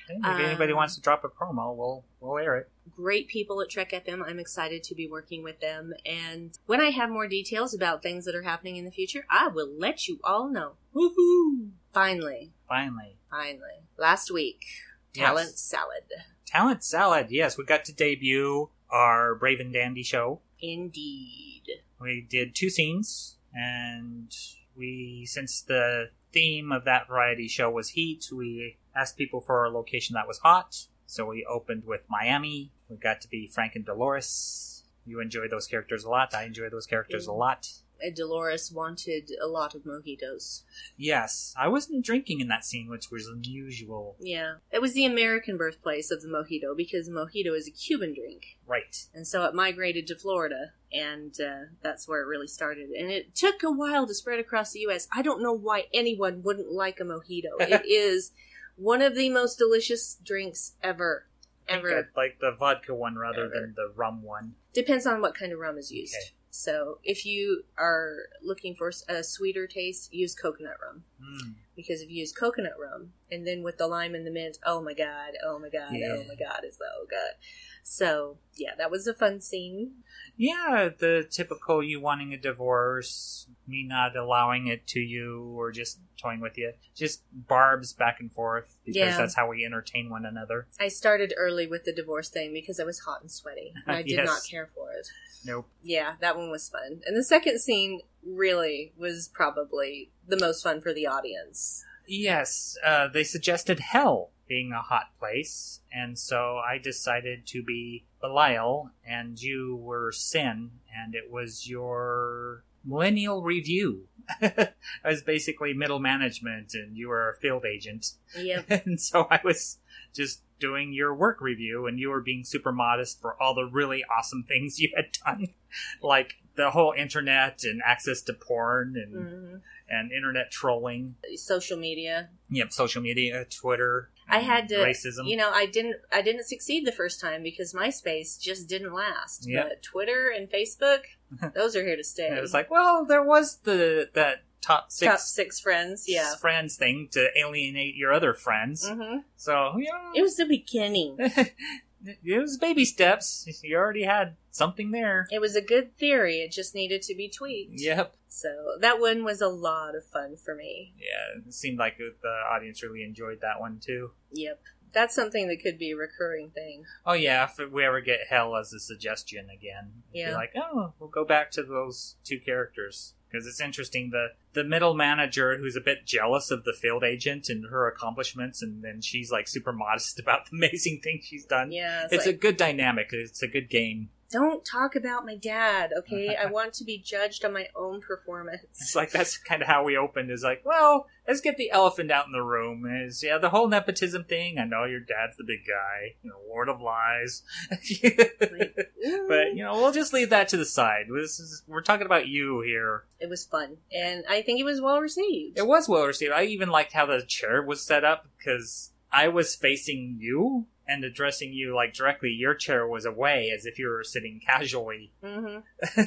If anybody Um, wants to drop a promo, we'll we'll air it. great people at Trek FM. I'm excited to be working with them. And when I have more details about things that are happening in the future, I will let you all know. Woohoo! Finally, Finally, finally. Last week, Yes. Talent Salad. Talent Salad. Yes, we got to debut our Brave and Dandy show. Indeed. We did two scenes, and we, since the theme of that variety show was heat, we asked people for a location that was hot. So we opened with Miami. We got to be Frank and Dolores. You enjoy those characters a lot. I enjoy those characters a lot. Uh, Dolores wanted a lot of mojitos. Yes, I wasn't drinking in that scene, which was unusual. Yeah. It was the American birthplace of the mojito because mojito is a Cuban drink. Right. And so it migrated to Florida, and uh, that's where it really started. And it took a while to spread across the U.S. I don't know why anyone wouldn't like a mojito. [LAUGHS] it is one of the most delicious drinks ever. I Ever. I'd like the vodka one rather Ever. than the rum one. Depends on what kind of rum is used. Okay. So if you are looking for a sweeter taste, use coconut rum. Mm. Because if you use coconut rum, and then with the lime and the mint, oh my god, oh my god, Yeah. oh my god, it's so good. So, yeah, that was a fun scene. Yeah, the typical you wanting a divorce, me not allowing it to you, or just toying with you. Just barbs back and forth because Yeah. that's how we entertain one another. I started early with the divorce thing because I was hot and sweaty. And I [LAUGHS] did Yes. not care for it. Nope. Yeah, that one was fun. And the second scene really was probably the most fun for the audience. Yes, uh, they suggested hell being a hot place, and so I decided to be Belial, and you were Sin, and it was your millennial review. [LAUGHS] I was basically middle management, and you were a field agent. Yep. [LAUGHS] and so I was just doing your work review, and you were being super modest for all the really awesome things you had done, [LAUGHS] like the whole internet and access to porn and hmm and internet trolling. Social media. Yep, social media, Twitter. I had to, racism. you know, I didn't, I didn't succeed the first time because MySpace just didn't last. Yep. But Twitter and Facebook, [LAUGHS] those are here to stay. It was like, well, there was the that top six, top six friends. Yeah. friends thing to alienate your other friends. hmm So you know, It was the beginning. [LAUGHS] it was baby steps. You already had something there. It was a good theory. It just needed to be tweaked. Yep. So that one was a lot of fun for me. Yeah, it seemed like the audience really enjoyed that one too. Yep. That's something that could be a recurring thing. Oh yeah, if we ever get hell as a suggestion again, Yeah. be like, oh, we'll go back to those two characters because it's interesting. The the middle manager who's a bit jealous of the field agent and her accomplishments, and then she's like super modest [LAUGHS] about the amazing things she's done. Yeah. It's like, a good dynamic. It's a good game. Don't talk about my dad, okay? I [LAUGHS] want to be judged on my own performance. It's like that's kind of how we opened. Is like, well, let's get the elephant out in the room. Is yeah, the whole nepotism thing. I know your dad's the big guy, you know, Lord of Lies. [LAUGHS] but you know, we'll just leave that to the side. This is we're talking about you here. it was fun, and I think it was well received. It was well received. I even liked how the chair was set up because I was facing you and addressing you like directly. Your chair was away as if you were sitting casually, hmm [LAUGHS]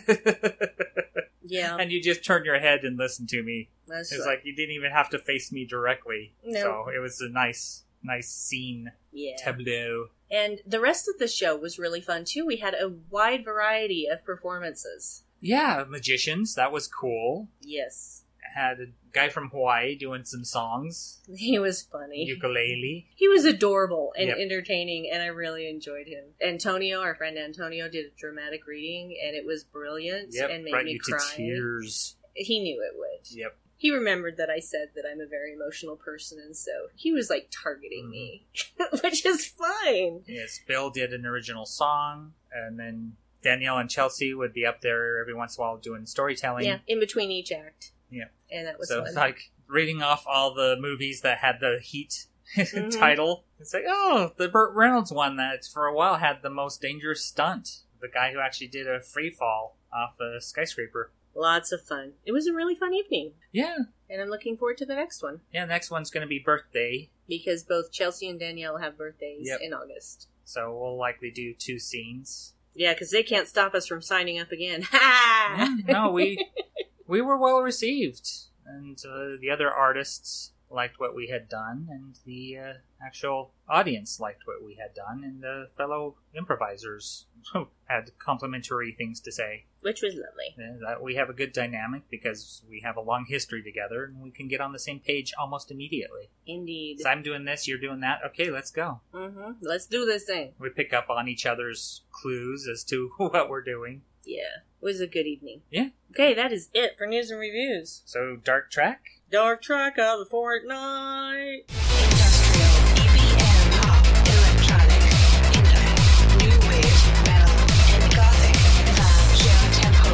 Yeah, and you just turned your head and listened to me. that's It was right. like you didn't even have to face me directly. No. So it was a nice, nice scene yeah. tableau. And the rest of the show was really fun too. We had a wide variety of performances. Yeah, magicians. That was cool. Yes, Had a guy from Hawaii doing some songs, [LAUGHS] he was funny. ukulele. He was adorable and Yep. entertaining, and I really enjoyed him. Antonio, our friend Antonio, did a dramatic reading, and it was brilliant Yep, and made me cry. tears. He knew it would. Yep. He remembered that I said that I'm a very emotional person, and so he was like targeting Mm-hmm. me, [LAUGHS] which is fine. Yes, Bill did an original song, and then Danielle and Chelsea would be up there every once in a while doing storytelling. Yeah, in between each act. Yeah. and that was so fun. it's like reading off all the movies that had the Heat [LAUGHS] Mhm. title. It's like, oh, the Burt Reynolds one that for a while had the most dangerous stunt. The guy who actually did a free fall off a skyscraper. Lots of fun. It was a really fun evening, Yeah, and I'm looking forward to the next one yeah. Next one's going to be birthday, because both Chelsea and Danielle have birthdays Yep. in August. so we'll likely do two scenes. Yeah, because they can't stop us from signing up again. Ha! [LAUGHS] Yeah, no, we [LAUGHS] we were well received, and uh, the other artists liked what we had done, and the uh, actual audience liked what we had done, and the fellow improvisers [LAUGHS] had complimentary things to say. Which was lovely. And that we have a good dynamic because we have a long history together, and we can get on the same page almost immediately. Indeed. So I'm doing this, you're doing that. Okay, let's go. hmm Let's do this thing. We pick up on each other's clues as to [LAUGHS] what we're doing. Yeah, it was a good evening. Yeah. Okay, that is it for news and reviews. So dark track. Dark track of the fortnight. Industrial, EBM, pop, electronic, indie, new wave, metal, and gothic. Vibe, tempo,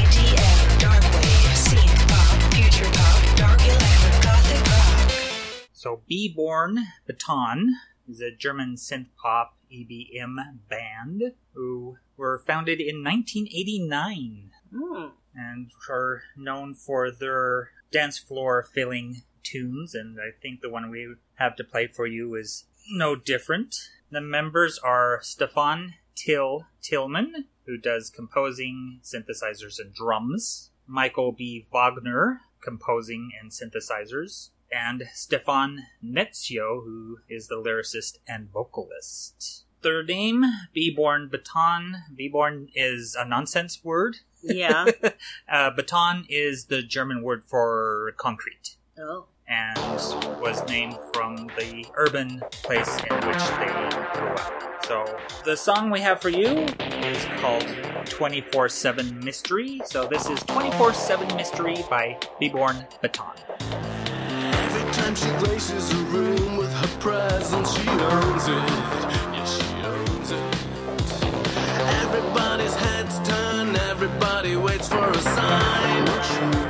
IDM, dark wave, synth pop, future pop, dark electric, gothic rock. So, Be Born Baton is a German synth pop EBM band who were founded in 1989 Hmm. and are known for their dance floor filling tunes. And I think the one we have to play for you is no different. The members are Stefan Till Tillman, who does composing, synthesizers, and drums. Michael B. Wagner, composing and synthesizers. And Stefan Netschio, who is the lyricist and vocalist. Their name, Beborn Beton. Beborn is a nonsense word. Yeah. [LAUGHS] uh, Beton is the German word for concrete oh. and was named from the urban place in which they grew up. So the song we have for you is called 24 7 Mystery. So this is 24 7 Mystery by Beborn Beton. Time she graces a room with her presence, she owns it. Yes, she owns it. Everybody's heads turn, everybody waits for a sign.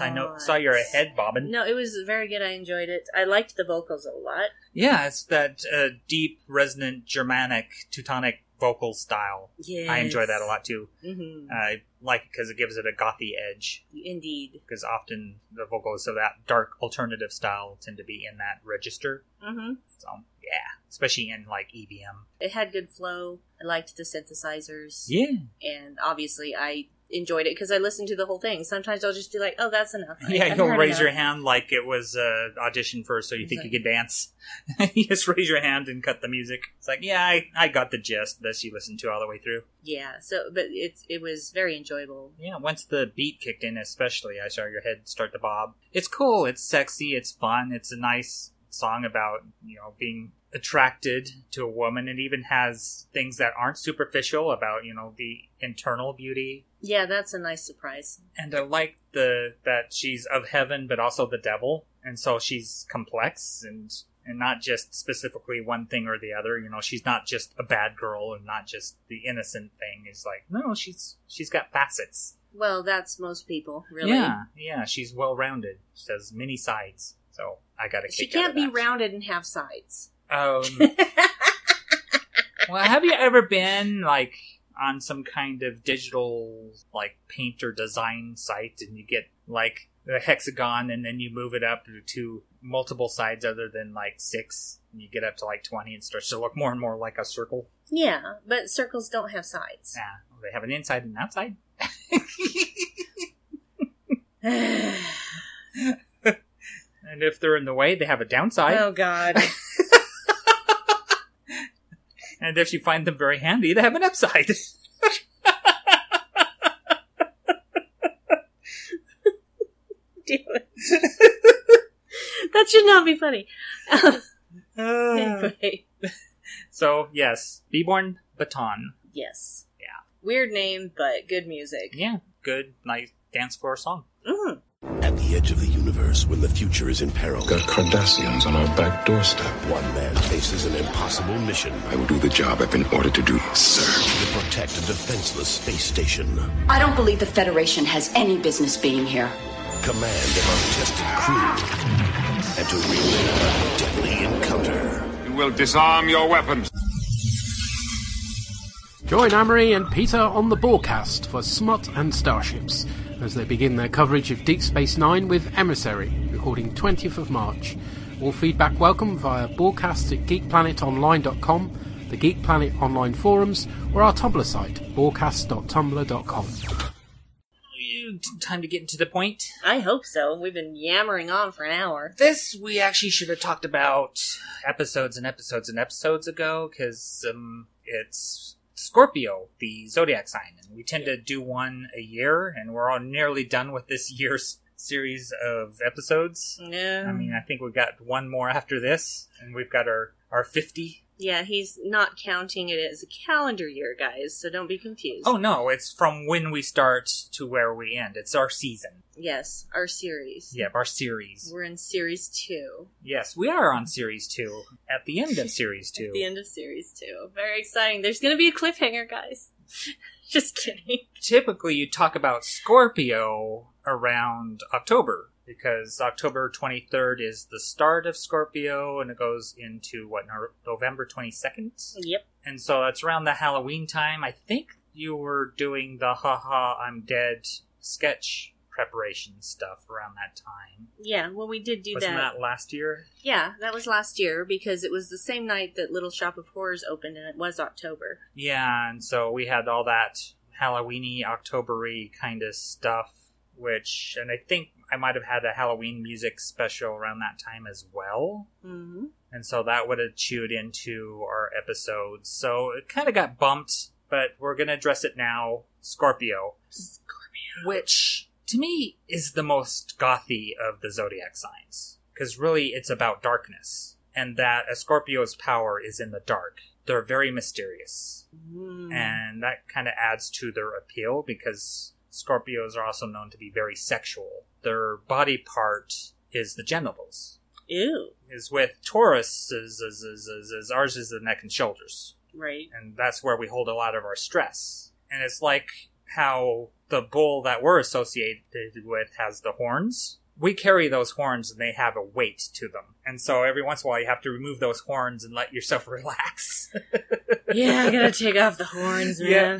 I know. Saw your head bobbing. No, it was very good. I enjoyed it. I liked the vocals a lot. Yeah, it's that uh, deep, resonant, Germanic, Teutonic vocal style. Yes. I enjoy that a lot too. hmm I like it because it gives it a gothy edge. Indeed. Because often the vocals of that dark alternative style tend to be in that register. hmm So yeah, especially in like EBM. It had good flow. I liked the synthesizers. Yeah, And obviously, I enjoyed it because I listened to the whole thing. Sometimes I'll just be like, oh, that's enough. I- [LAUGHS] yeah. I've You'll raise your hand like it was uh, audition first, so you think you can dance. [LAUGHS] you just raise your hand and cut the music. It's like, yeah, I, I got the gist. This you listened to all the way through. Yeah, so, but it's, it was very enjoyable. Yeah, once the beat kicked in, especially, I saw your head start to bob. It's cool. It's sexy. It's fun. It's a nice song about you know being attracted to a woman. and even has things that aren't superficial about you know the internal beauty. Yeah, that's a nice surprise. And I like the that she's of heaven, but also the devil, and so she's complex and and not just specifically one thing or the other. You know, she's not just a bad girl and not just the innocent thing. Is like no, she's she's got facets. Well, that's most people, really. Yeah, yeah, she's well rounded. She has many sides, so I got to She can't be rounded and have sides. Um, [LAUGHS] well, have you ever been like on some kind of digital like paint or design site, and you get like the hexagon, and then you move it up to, multiple sides other than like six, and you get up to like twenty, and starts to look more and more like a circle. yeah, but circles don't have sides. Yeah, they have an inside and an outside. [LAUGHS] [LAUGHS] And if they're in the way, they have a downside. oh, God. And if you find them very handy, they have an upside. [LAUGHS] [LAUGHS] That should not be funny. Uh, [LAUGHS] anyway, so, yes, Beborn Beton. yes. Yeah. Weird name, but good music. Yeah, good, nice dance floor song. Mm. At the edge of the universe, when the future is in peril, Got Cardassians on our back doorstep. one man faces an impossible mission I will do the job I've been ordered to do, sir. to protect a defenseless space station. I don't believe the Federation has any business being here. Command an untested crew, and to relive a deadly encounter. You will disarm your weapons. Join Amory and Peter on the Broadcast for Smut and Starships as they begin their coverage of Deep Space Nine with Emissary, recording 20th of March. All feedback welcome via broadcast at geekplanetonline.com, the Geek Planet online forums, or our Tumblr site, broadcast.tumblr.com. Time to get into the point. I hope so. We've been yammering on for an hour. This we actually should have talked about episodes and episodes and episodes ago because um, it's Scorpio, the zodiac sign, and we tend to do one a year, and we're all nearly done with this year's series of episodes. No. I mean, I think we've got one more after this, and we've got our our fifty. Yeah, he's not counting it as a calendar year, guys, so don't be confused. Oh no, it's from when we start to where we end. It's our season. Yes, our series. Yep, our series. We're in series two. Yes, we are on series two. At the end of series [LAUGHS] two. At The end of series two. Very exciting. There's going to be a cliffhanger, guys. [LAUGHS] Just kidding. typically you talk about Scorpio around October because October 23rd is the start of Scorpio and it goes into what No- November 22nd. Yep. And so it's around the Halloween time. I think you were doing the haha I'm dead sketch preparation stuff around that time. Yeah, well, we did do Wasn't that. that last year? Yeah, that was last year because it was the same night that Little Shop of Horrors opened, and it was October. Yeah, and so we had all that Halloweeny, Octobery kind of stuff, which, and I think I might have had a Halloween music special around that time as well. hmm And so that would have chewed into our episodes. So it kind of got bumped, but we're going to address it now. Scorpio. Scorpio. Which, to me, is the most gothy of the zodiac signs. Because really, it's about darkness. And that a Scorpio's power is in the dark. They're very mysterious. Mm. And that kind of adds to their appeal because Scorpios are also known to be very sexual. Their body part is the genitals Ew. is with Taurus is, is, is, is, ours is the neck and shoulders, Right. and that's where we hold a lot of our stress. And it's like how the bull that we're associated with has the horns. We carry those horns and they have a weight to them. And so every once in a while you have to remove those horns and let yourself [LAUGHS] relax. Yeah, I gotta take off the horns, man. Yeah.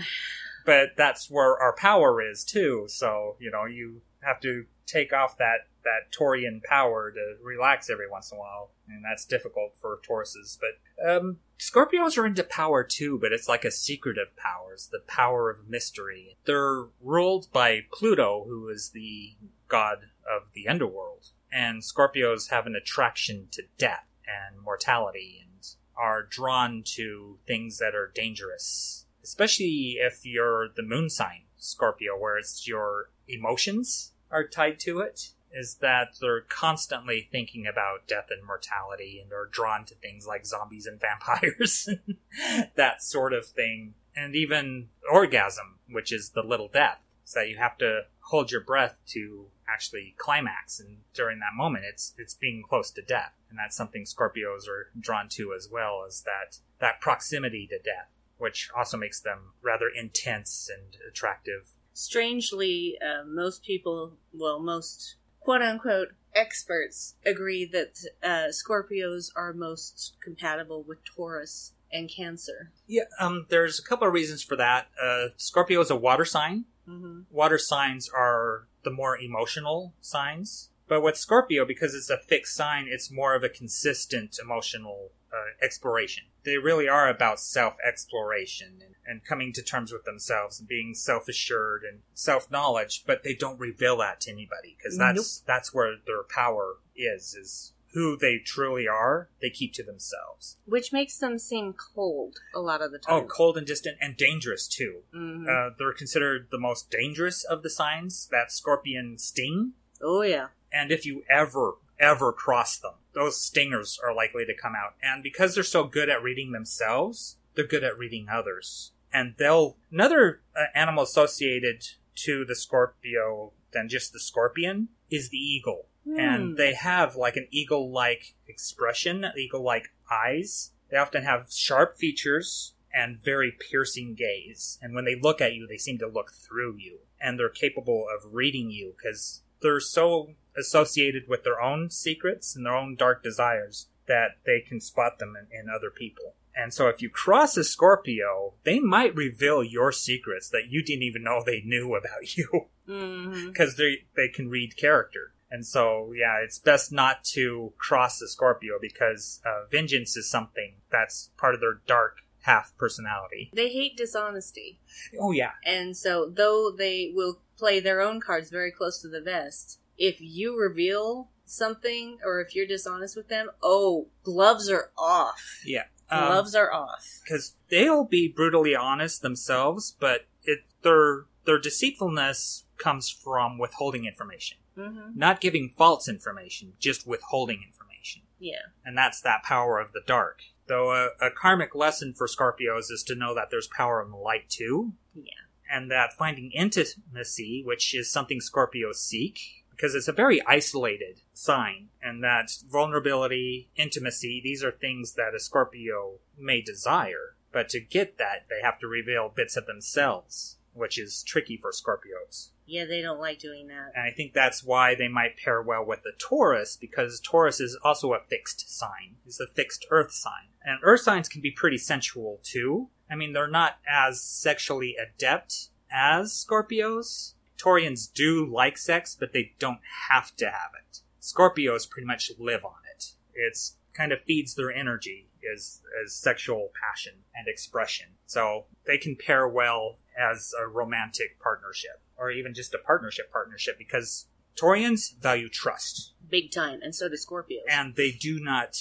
But that's where our power is too. So, you know, you have to take off that that Taurian power to relax every once in a while, and that's difficult for Tauruses. But um, Scorpios are into power too, but it's like a secretive power. It's the power of mystery. They're ruled by Pluto, who is the god of the underworld, and Scorpios have an attraction to death and mortality, and are drawn to things that are dangerous, especially if you're the moon sign Scorpio, where it's your emotions are tied to it is that they're constantly thinking about death and mortality and are drawn to things like zombies and [LAUGHS] vampires [LAUGHS] that sort of thing and even orgasm which is the little death. So that you have to hold your breath to actually climax and during that moment it's it's being close to death. And that's something scorpios are drawn to as well as that that proximity to death which also makes them rather intense and attractive Strangely, uh, most people, well, most quote unquote experts agree that uh, Scorpios are most compatible with Taurus and Cancer. Yeah, um, there's a couple of reasons for that. Uh, Scorpio is a water sign. Mm-hmm. Water signs are the more emotional signs. But with Scorpio, because it's a fixed sign, it's more of a consistent emotional uh, exploration. They really are about self exploration and, and coming to terms with themselves and being self assured and self knowledge, but they don't reveal that to anybody because that's that's where their power is is who they truly are. They keep to themselves. Which makes them seem cold a lot of the time. Oh, cold and distant and dangerous too. Mhm. Uh, they're considered the most dangerous of the signs. That scorpion sting. oh, yeah. And if you ever, ever cross them, those stingers are likely to come out. And because they're so good at reading themselves, they're good at reading others. And they'll, another uh, animal associated to the Scorpio than just the scorpion is the eagle. And they have like an eagle like expression, eagle like eyes. They often have sharp features and very piercing gaze. And when they look at you, they seem to look through you. And they're capable of reading you because they're so associated with their own secrets and their own dark desires that they can spot them in, in other people. And so if you cross a Scorpio, they might reveal your secrets that you didn't even know they knew about you Mm-hmm. [LAUGHS] because they they can read character. And so, yeah, it's best not to cross the Scorpio because uh, vengeance is something that's part of their dark half personality. They hate dishonesty. Oh yeah, And so, though they will play their own cards very close to the vest, if you reveal something or if you're dishonest with them, oh, gloves are off. yeah. Gloves are off. because they'll be brutally honest themselves, but it their their deceitfulness comes from withholding information, Mm-hmm. not giving false information, just withholding information. Yeah. and that's that power of the dark. Though a, a karmic lesson for Scorpios is to know that there's power in the light too, Yeah. and that finding intimacy, which is something Scorpios seek, because it's a very isolated sign, and that vulnerability, intimacy, these are things that a Scorpio may desire, but to get that, they have to reveal bits of themselves, which is tricky for Scorpios. Yeah, they don't like doing that. And I think that's why they might pair well with the Taurus, because Taurus is also a fixed sign. It's a fixed earth sign. And earth signs can be pretty sensual too. I mean, they're not as sexually adept as Scorpios. Taurians do like sex, but they don't have to have it. Scorpios pretty much live on it. It's kind of feeds their energy as, as sexual passion and expression. So they can pair well as a romantic partnership or even just a partnership partnership because Taurians value trust Big time. And so do Scorpios. and they do not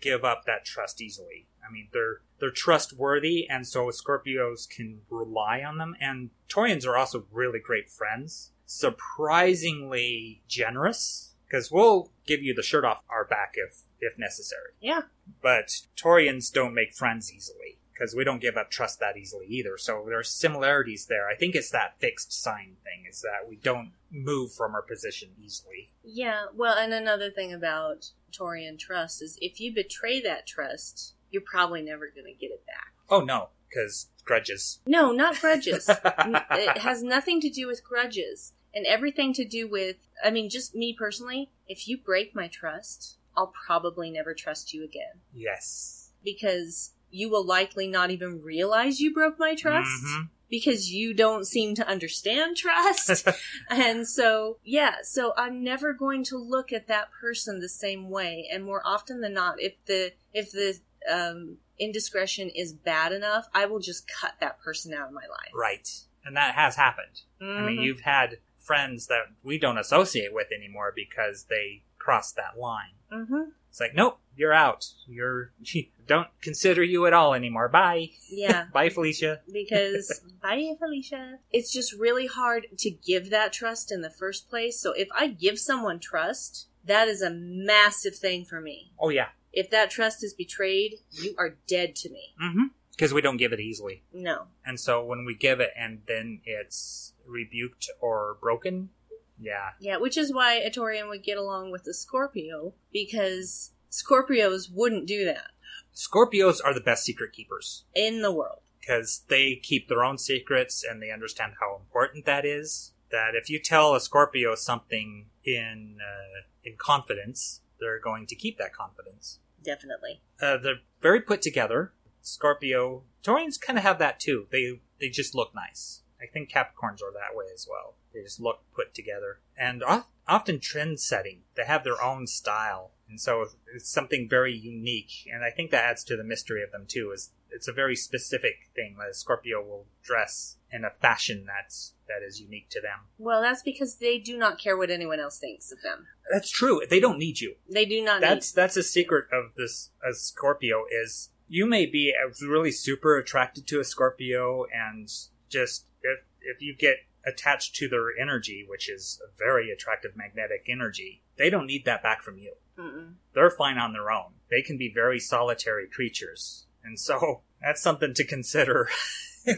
give up that trust easily. I mean, they're they're trustworthy, and so Scorpios can rely on them. And Taurians are also really great friends, surprisingly generous. Because we'll give you the shirt off our back if if necessary. yeah. But Taurians don't make friends easily because we don't give up trust that easily either. So there are similarities there. I think it's that fixed sign thing is that we don't move from our position easily. Yeah. Well, and another thing about Taurian trust is if you betray that trust, you're probably never going to get it back. Oh no, because grudges. No, not grudges. [LAUGHS] It has nothing to do with grudges and everything to do with, I mean, just me personally, if you break my trust, I'll probably never trust you again Yes. because you will likely not even realize you broke my trust. Mhm. Because you don't seem to understand trust. [LAUGHS] and so, yeah, so I'm never going to look at that person the same way. And more often than not, if the, if the, um, indiscretion is bad enough, I will just cut that person out of my life. Right. And that has happened. I mean, Mhm. you've had friends that we don't associate with anymore because they crossed that line. Mm-hmm. It's like, nope, you're out. You're [LAUGHS] don't consider you at all anymore. Bye. Yeah. [LAUGHS] Bye, Felicia. because [LAUGHS] bye felicia it's just really hard to give that trust in the first place so if i give someone trust that is a massive thing for me Oh yeah. If that trust is betrayed you are dead to me Mm-hmm. Because we don't give it easily. no And so when we give it and then it's rebuked or broken, yeah. yeah which is why a Taurian would get along with the scorpio because scorpios wouldn't do that Scorpios are the best secret keepers in the world because they keep their own secrets and they understand how important that is. That if you tell a Scorpio something in uh, in confidence, they're going to keep that confidence. Definitely Uh, they're very put together. Scorpio, Taurians kind of have that too. They they just look nice. I think Capricorns are that way as well. They just look put together and of, often trend setting. They have their own style, and so it's something very unique. And I think that adds to the mystery of them too. Is it's a very specific thing that a Scorpio will dress in a fashion that's that is unique to them. well that's because they do not care what anyone else thinks of them That's true. They don't need you. they do not that's that's a secret of this a Scorpio is you may be really super attracted to a Scorpio and just if if you get attached to their energy, which is a very attractive magnetic energy, they don't need that back from you. Mm-mm. They're fine on their own. They can be very solitary creatures. And so [LAUGHS] that's something to consider. [LAUGHS]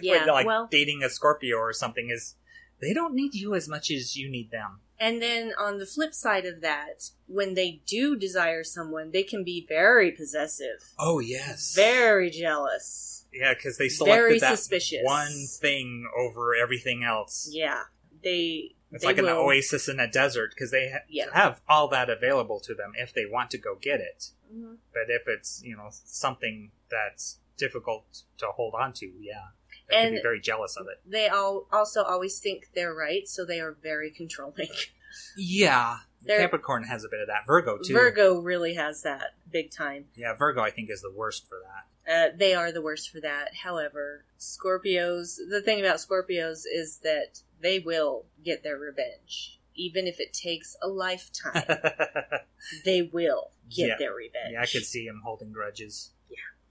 Yeah, when, like well- dating a Scorpio or something is they don't need you as much as you need them. And then on the flip side of that, when they do desire someone, they can be very possessive, Oh yes. very jealous. Yeah, because they selected Very that suspicious. one thing over everything else. Yeah, they. It's they like an oasis in a desert because they ha- Yeah. have all that available to them if they want to go get it. Mhm. But if it's you know something that's difficult to hold on to, yeah, they can be And- very jealous of it. They all also always think they're right, so they are very controlling. Yeah, They're- Capricorn has a bit of that. Virgo too. Virgo really has that big time. Yeah, Virgo I think is the worst for that. Uh, they are the worst for that. However, Scorpios, the thing about Scorpios is that they will get their revenge. Even if it takes a lifetime, [LAUGHS] they will get Yeah. their revenge. yeah, I could see him holding grudges.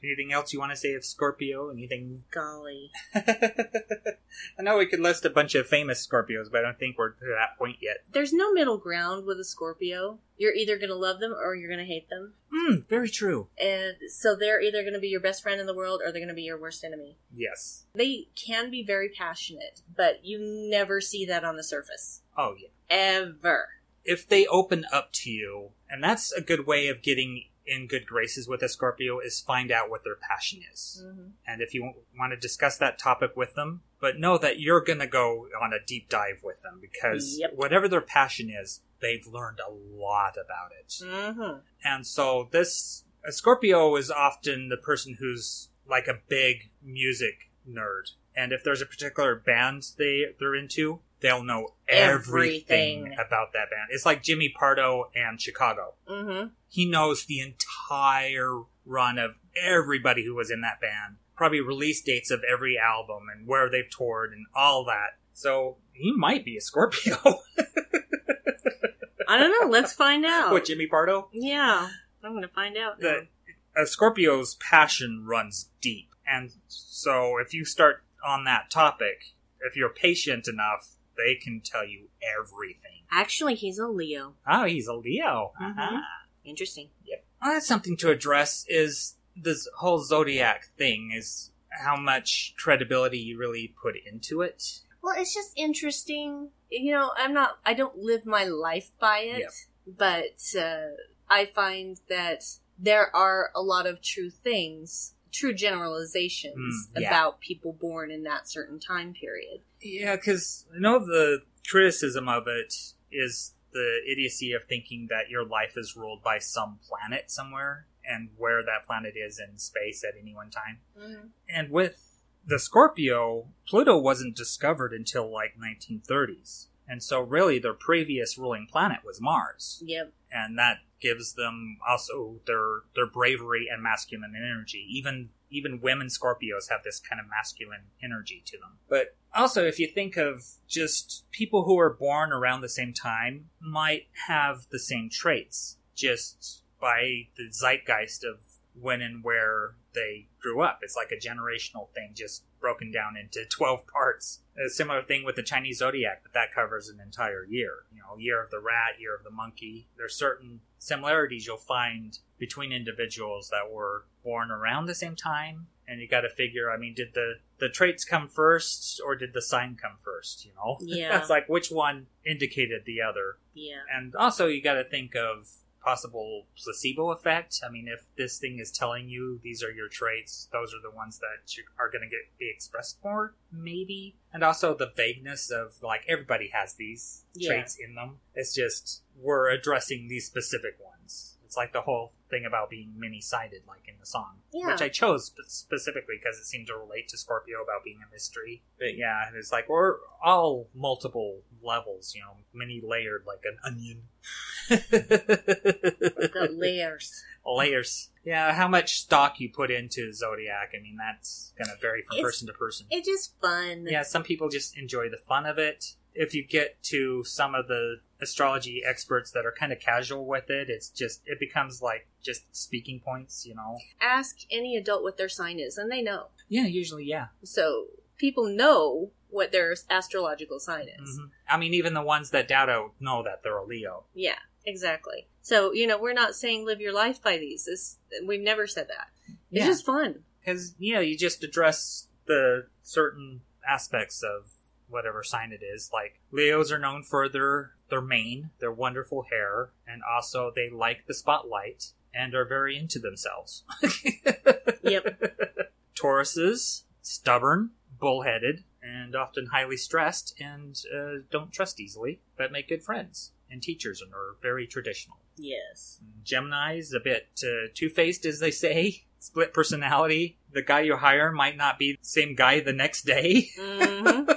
Anything else you want to say of Scorpio? Anything Golly. [LAUGHS] I know we could list a bunch of famous Scorpios, but I don't think we're to that point yet. There's no middle ground with a Scorpio. You're either going to love them or you're going to hate them. Hmm, very true. And so they're either going to be your best friend in the world or they're going to be your worst enemy. Yes. They can be very passionate, but you never see that on the surface. Oh, yeah. Ever. If they open up to you, and that's a good way of getting in good graces with a Scorpio, is find out what their passion is. Mhm. And if you want to discuss that topic with them, but know that you're going to go on a deep dive with them because Yep. whatever their passion is, they've learned a lot about it. Mm-hmm. And so this a Scorpio is often the person who's like a big music nerd. And if there's a particular band they they're into, they'll know everything, Everything. about that band. It's like Jimmy Pardo and Chicago. Mm-hmm. He knows the entire run of everybody who was in that band. Probably release dates of every album and where they've toured and all that. So he might be a Scorpio. I don't know. Let's find [LAUGHS] out. what Jimmy Pardo? Yeah. I'm going to find out. the a Scorpio's passion runs deep, and so if you start on that topic, if you're patient enough, they can tell you everything. Actually, he's a Leo. Oh, he's a Leo. Mhm. Uh-huh. Interesting. Yep. Well, that's something to address. Is this whole zodiac thing? Is how much credibility you really put into it? Well, it's just interesting. You know, I'm not, I don't live my life by it, Yep. but uh, I find that there are a lot of true things, true generalizations Mm, yeah. about people born in that certain time period. Yeah, because I know the criticism of it is the idiocy of thinking that your life is ruled by some planet somewhere and where that planet is in space at any one time. And with the Scorpio, Pluto wasn't discovered until like 1930s. And so really their previous ruling planet was Mars. Yep. And that gives them also their their bravery and masculine energy. Even even women Scorpios have this kind of masculine energy to them. But also if you think of just people who are born around the same time might have the same traits just by the zeitgeist of when and where they grew up. It's like a generational thing, just broken down into 12 parts. A similar thing with the Chinese zodiac, but that covers an entire year. You know, year of the rat, year of the monkey. There's certain similarities you'll find between individuals that were born around the same time. And you got to figure, I mean, did the, the traits come first or did the sign come first? You know? [LAUGHS] Yeah. It's like which one indicated the other. Yeah. And also, you got to think of possible placebo effect. I mean, if this thing is telling you these are your traits, those are the ones that you are going to get be expressed more, maybe. And also the vagueness of like everybody has these Yeah. traits in them. It's just we're addressing these specific ones. It's like the whole thing about being many-sided, like in the song, Yeah. which I chose spe- specifically because it seemed to relate to Scorpio about being a mystery. But yeah, it's like we're all multiple levels, you know, many layered like an onion. Got [LAUGHS] layers. layers. Yeah, how much stock you put into Zodiac, I mean, that's going to vary from It's- person to person. It's just fun. Yeah, some people just enjoy the fun of it. If you get to some of the astrology experts that are kind of casual with it, it's just, it becomes like just speaking points, you know? Ask any adult what their sign is, and they know. Yeah, usually, yeah. So people know what their astrological sign is. Mhm. I mean, even the ones that doubt it know that they're a Leo. Yeah, exactly. So you know, we're not saying live your life by these. This we've never said that. It's Yeah. just fun. because you know you just address the certain aspects of whatever sign it is like leos are known for their their mane their wonderful hair and also they like the spotlight and are very into themselves [LAUGHS] Yep. [LAUGHS] tauruses stubborn bullheaded and often highly stressed and uh, don't trust easily but make good friends and teachers and are very traditional Yes. Gemini's a bit uh, two faced, as they say. Split personality. The guy you hire might not be the same guy the next day. hmm [LAUGHS]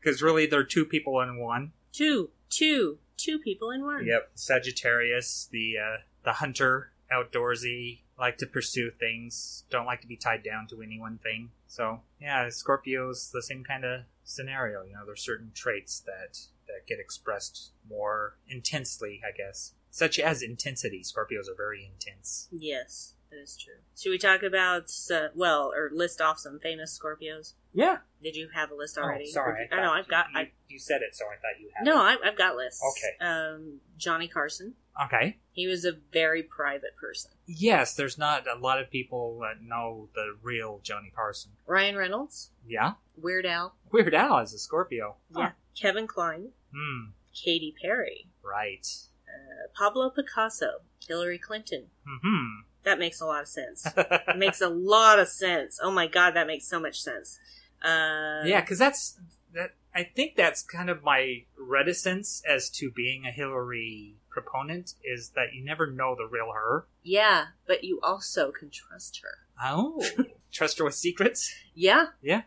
Because really, they're two people in one. two, two, two people in one. Yep. Sagittarius, the uh, the hunter, outdoorsy, like to pursue things, don't like to be tied down to any one thing. So yeah, Scorpio's the same kind of scenario. You know, there's certain traits that that get expressed more intensely, I guess. Such as intensity. Scorpios are very intense. Yes, that is true. Should we talk about uh, well, or list off some famous Scorpios? Yeah. Did you have a list Oh, already? sorry. I, know I've got. You, I you said it, so I thought you had. no. I, I've got lists. Okay. Um, Johnny Carson. Okay. He was a very private person. Yes, there's not a lot of people that know the real Johnny Carson. Ryan Reynolds. Yeah. Weird Al. Weird Al is a Scorpio. Yeah. Kevin Kline. Hmm. Katy Perry. Right. Uh, Pablo Picasso. Hillary Clinton. Hmm. That makes a lot of sense. [LAUGHS] it makes a lot of sense. Oh my god, that makes so much sense. Uh, yeah, because that's that. I think that's kind of my reticence as to being a Hillary proponent is that you never know the real her. Yeah, but you also can trust her. Oh, [LAUGHS] trust her with secrets. Yeah. Yeah.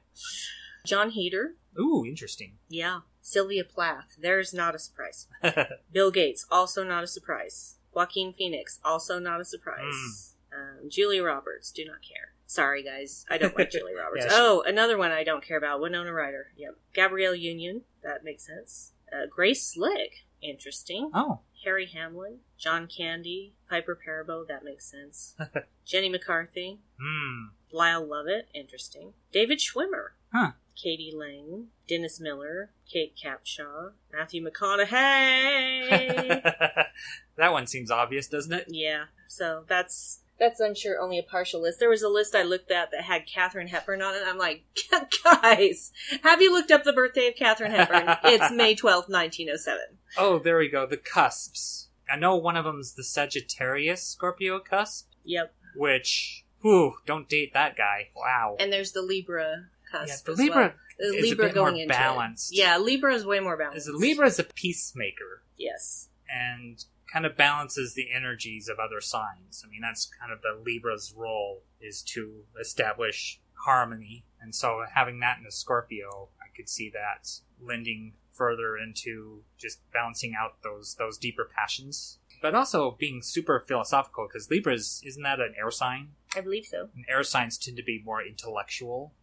Jon Heder. Ooh, interesting. Yeah. Sylvia Plath. There's not a surprise. [LAUGHS] Bill Gates. Also not a surprise. Joaquin Phoenix. Also not a surprise. Um, Julia Roberts. Do not care. Sorry, guys. I don't like Julie [LAUGHS] Roberts. Yeah, she- oh, another one I don't care about. Winona Ryder. Yep. Gabrielle Union. That makes sense. Uh, Grace Slick. Interesting. Oh. Harry Hamlin. John Candy. Piper Perabo. That makes sense. [LAUGHS] Jenny McCarthy. Hmm. Lyle Lovett, interesting. David Schwimmer, Huh. k.d. lang, Dennis Miller, Kate Capshaw, Matthew McConaughey. [LAUGHS] that one seems obvious, doesn't it? yeah, so that's that's I'm sure only a partial list. There was a list I looked at that had Katharine Hepburn on it. I'm like, [LAUGHS] guys, have you looked up the birthday of Katharine Hepburn? [LAUGHS] it's May twelfth, 1907. Oh, there we go. The cusps. I know one of them's the Sagittarius Scorpio cusp, Yep. which, whew, don't date that guy. Wow. And there's the Libra cusp. Yeah, the as Libra well. The is a Libra bit more going into it. Yeah, Libra is way more balanced. Is Libra is a peacemaker Yes. and kind of balances the energies of other signs. I mean, that's kind of the Libra's role is to establish harmony. And so having that in a Scorpio, I could see that lending further into just balancing out those those deeper passions. But also being super philosophical because Libras isn't that an air sign? I believe so. And air signs tend to be more intellectual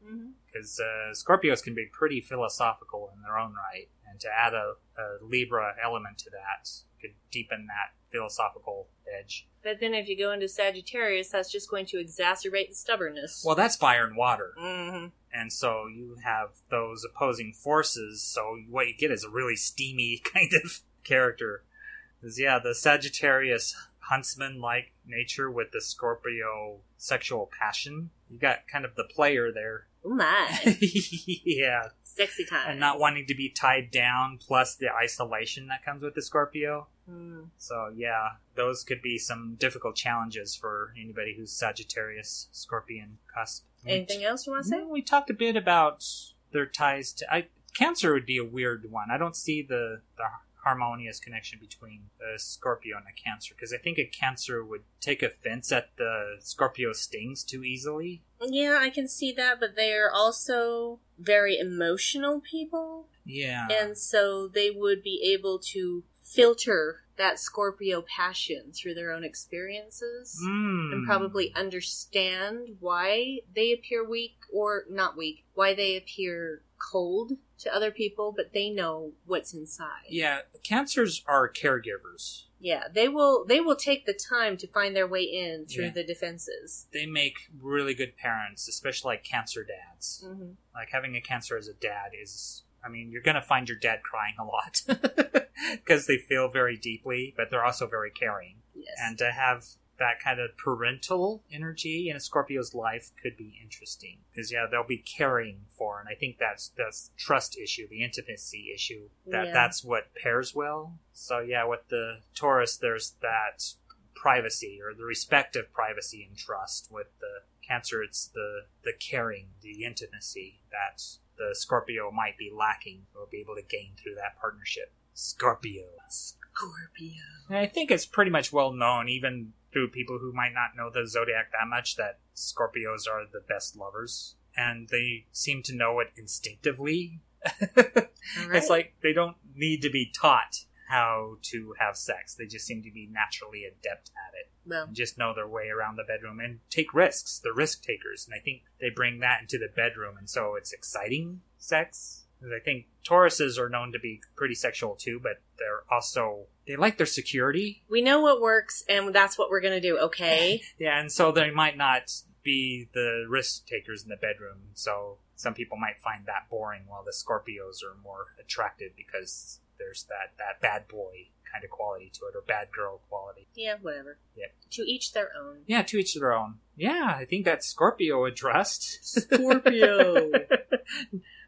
because uh, Scorpios can be pretty philosophical in their own right, and to add a, a Libra element to that could deepen that philosophical edge. But then if you go into Sagittarius, that's just going to exacerbate the stubbornness. Well, that's fire and water, hmm and so you have those opposing forces. So what you get is a really steamy [LAUGHS] kind of character. 'Cause, yeah, the Sagittarius huntsman-like nature with the Scorpio sexual passion. You got kind of the player there. Oh my. [LAUGHS] yeah. Sexy time. and not wanting to be tied down, plus the isolation that comes with the Scorpio. Mm. So yeah, those could be some difficult challenges for anybody who's Sagittarius, Scorpion cusp. Anything else you want to say? We talked a bit about their ties to. I, Cancer would be a weird one. I don't see the the harmonious connection between a Scorpio and a Cancer because I think a Cancer would take offense at the Scorpio stings too easily. Yeah, I can see that, but they're also very emotional people. Yeah. And so they would be able to filter that Scorpio passion through their own experiences Mm. and probably understand why they appear weak or not weak, why they appear cold to other people, but they know what's inside. Yeah, cancers are caregivers. Yeah, they will they will take the time to find their way in through Yeah. the defenses. They make really good parents, especially like cancer dads. hmm Like having a cancer as a dad is, I mean, you're gonna find your dad crying a lot [LAUGHS] because they feel very deeply, but they're also very caring. Yes. And to have that kind of parental energy in a Scorpio's life could be interesting because yeah, they'll be caring for, and I think that's that's trust issue, the intimacy issue. That Yeah. that's what pairs well. So yeah, with the Taurus, there's that privacy or the respect of privacy and trust. With the Cancer, it's the the caring, the intimacy that the Scorpio might be lacking or be able to gain through that partnership. Scorpio. Scorpio. And I think it's pretty much well known, even through people who might not know the zodiac that much, that Scorpios are the best lovers. And they seem to know it instinctively. [LAUGHS] It's like they don't need to be taught how to have sex. They just seem to be naturally adept at it Well, just know their way around the bedroom and take risks. They're risk takers. And I think they bring that into the bedroom. And so it's exciting sex. I think Tauruses are known to be pretty sexual too, but they're also, they like their security. we know what works, and that's what we're gonna do. Okay. [LAUGHS] Yeah, and so they might not be the risk takers in the bedroom. So some people might find that boring, while the Scorpios are more attracted because there's that, that bad boy kind of quality to it, or bad girl quality. yeah, whatever. Yeah. To each their own. Yeah, to each their own. Yeah, I think that's Scorpio addressed. Scorpio. [LAUGHS]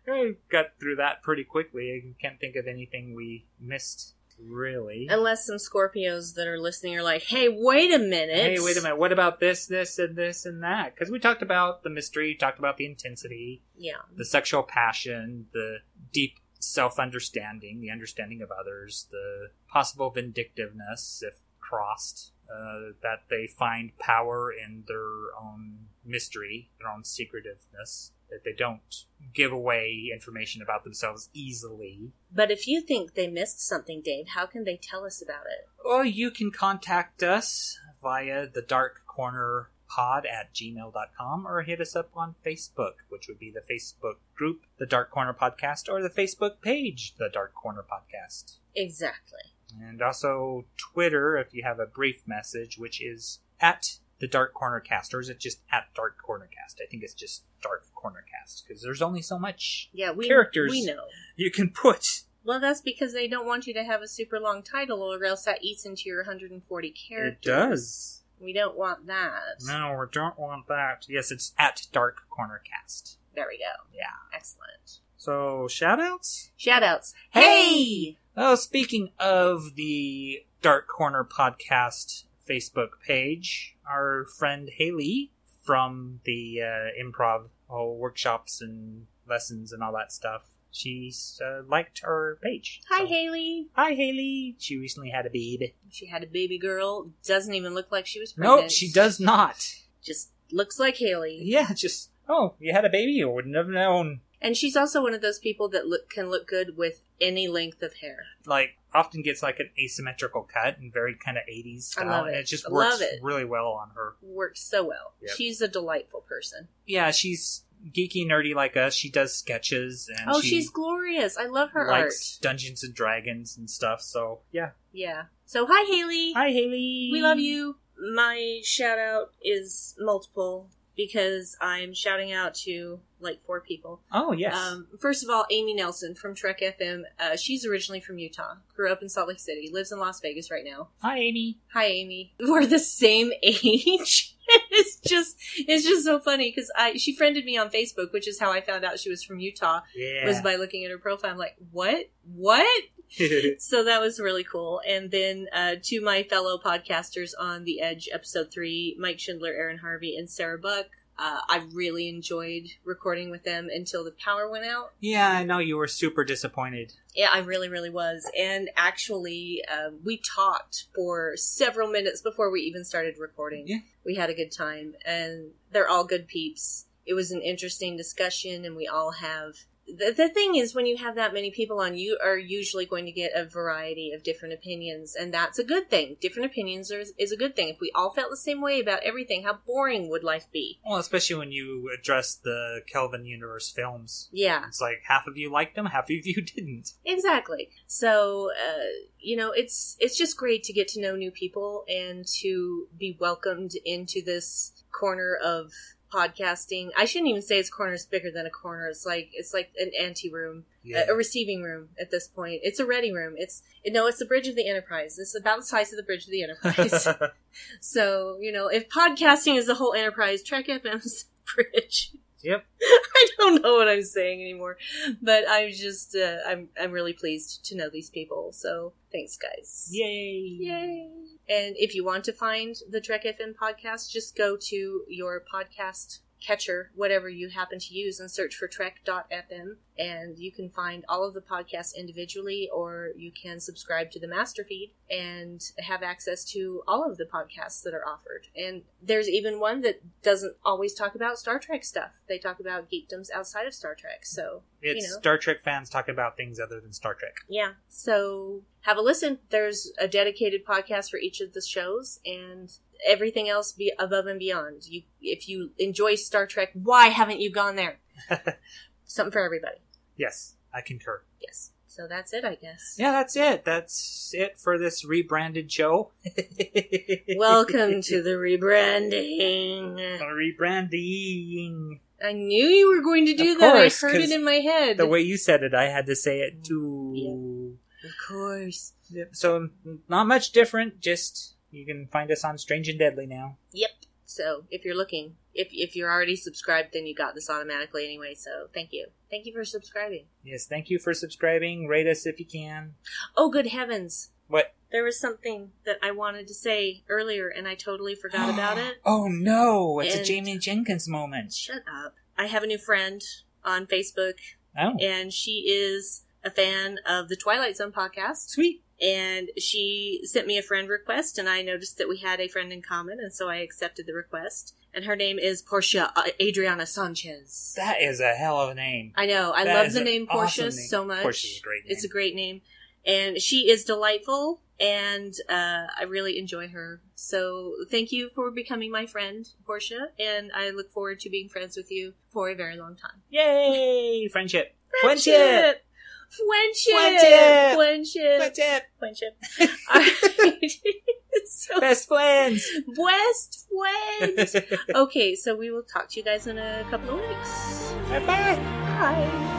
I got through that pretty quickly. I can't think of anything we missed, really. Unless some Scorpios that are listening are like, "Hey, wait a minute! Hey, wait a minute. What about this, this, and this, and that? Because we talked about the mystery, talked about the intensity, Yeah, the sexual passion, the deep self understanding, the understanding of others, the possible vindictiveness if crossed, uh, that they find power in their own mystery, their own secretiveness, that they don't give away information about themselves easily. but if you think they missed something, Dave, how can they tell us about it? Or you can contact us via the dark corner pod at gmail.com or hit us up on Facebook, which would be the Facebook group, The Dark Corner Podcast, or the Facebook page, The Dark Corner Podcast. Exactly. And also Twitter, if you have a brief message, which is at the Dark Corner Cast, or is it just at Dark Corner Cast? I think it's just Dark Corner Cast, because there's only so much Yeah, we Characters. We know. you can put. Well, that's because they don't want you to have a super long title, or else that eats into your 140 characters. It does. We don't want that. No, we don't want that. Yes, it's at Dark Corner Cast. There we go. Yeah. Excellent. So, shout outs? Shout outs. Hey! Oh, speaking of the Dark Corner Podcast Facebook page. Our friend Haley from the uh, improv oh, workshops and lessons and all that stuff. She's uh, liked our page. Hi, So- Haley. Hi, Haley. She recently had a baby. She had a baby girl. Doesn't even look like she was pregnant. Nope, she does not. Just looks like Haley. Yeah, just oh, you had a baby. You wouldn't have known. And she's also one of those people that look can look good with any length of hair. Like often gets like an asymmetrical cut and very kind of 80s I style, love and it. it just works love it. really well on her. Works so well. Yep. She's a delightful person. Yeah, she's geeky nerdy like us. She does sketches and oh, she she's glorious. I love her likes art. Dungeons and Dragons and stuff. So yeah. Yeah. So hi Haley. Hi Haley. We love you. My shout out is multiple because I'm shouting out to like four people. Oh yes. Um, first of all, Amy Nelson from Trek FM. Uh, she's originally from Utah, grew up in Salt Lake City, lives in Las Vegas right now. Hi Amy. Hi, Amy. [LAUGHS] We're the same age. [LAUGHS] it's just, it's just so funny because I she friended me on Facebook, which is how I found out she was from Utah. Yeah. Was by looking at her profile. I'm like, what? What? [LAUGHS] so that was really cool. And then uh, to my fellow podcasters on The Edge, episode three, Mike Schindler, Aaron Harvey, and Sarah Buck. Uh, I really enjoyed recording with them until the power went out. yeah, I know you were super disappointed. Yeah, I really, really was. And actually, um, we talked for several minutes before we even started recording. Yeah. We had a good time, and they're all good peeps. It was an interesting discussion, and we all have. The, the thing is, when you have that many people on, you are usually going to get a variety of different opinions, and that's a good thing. Different opinions are, is a good thing. If we all felt the same way about everything, how boring would life be? Well, especially when you address the Kelvin Universe films. Yeah. It's like half of you liked them, half of you [LAUGHS] didn't. Exactly. So, uh, you know, it's it's just great to get to know new people and to be welcomed into this corner of podcasting. I shouldn't even say it's corner is bigger than a corner. It's like it's like an ante room, Yeah. a, a receiving room at this point. It's a ready room. It's no, it's the bridge of the Enterprise. It's about the size of the bridge of the Enterprise. [LAUGHS] [LAUGHS] so, you know, if podcasting is the whole Enterprise, Trek FM's [LAUGHS] bridge. Yep. [LAUGHS] I don't know what I'm saying anymore, but I'm just uh, I'm I'm really pleased to know these people. So thanks, guys. Yay! Yay! And if you want to find the Trek FM podcast, just go to your podcast catcher, whatever you happen to use, and search for Trek.fm, and you can find all of the podcasts individually, or you can subscribe to the master feed and have access to all of the podcasts that are offered. And there's even one that doesn't always talk about Star Trek stuff. They talk about geekdoms outside of Star Trek. So It's you know. Star Trek fans talking about things other than Star Trek. Yeah. So have a listen. There's a dedicated podcast for each of the shows and everything else be above and beyond. You if you enjoy Star Trek, why haven't you gone there? [LAUGHS] Something for everybody. Yes, I concur. Yes. So that's it, I guess. Yeah, that's it. That's it for this rebranded show. [LAUGHS] Welcome to the rebranding. The rebranding. I knew you were going to do Of that. course, I heard it in my head. The way you said it, I had to say it mm. too. Of course. So not much different. Just you can find us on Strange and Deadly now. Yep. So if you're looking, if if you're already subscribed, then you got this automatically anyway. So thank you, thank you for subscribing. Yes, thank you for subscribing. Rate us if you can. Oh, good heavens! What? There was something that I wanted to say earlier, and I totally forgot [GASPS] about it. Oh no! It's a Jamie Jenkins moment. Shut up! I have a new friend on Facebook, Oh, and she is a fan of the Twilight Zone podcast. sweet. And she sent me a friend request, and I noticed that we had a friend in common, and so I accepted the request. And her name is Portia uh, Adriana Sanchez. That is a hell of a name. I know. I That love the name Portia awesome name. so much. Portia's a great name. It's a great name. And she is delightful, and uh, I really enjoy her. So thank you for becoming my friend, Portia, and I look forward to being friends with you for a very long time. Yay! Friendship. Friendship! Friendship! Friendship! Friendship! Friendship. Friendship. [LAUGHS] Alright. [LAUGHS] so, Best friends. Best friends! [LAUGHS] okay, so we will talk to you guys in a couple of weeks. Bye bye. Bye.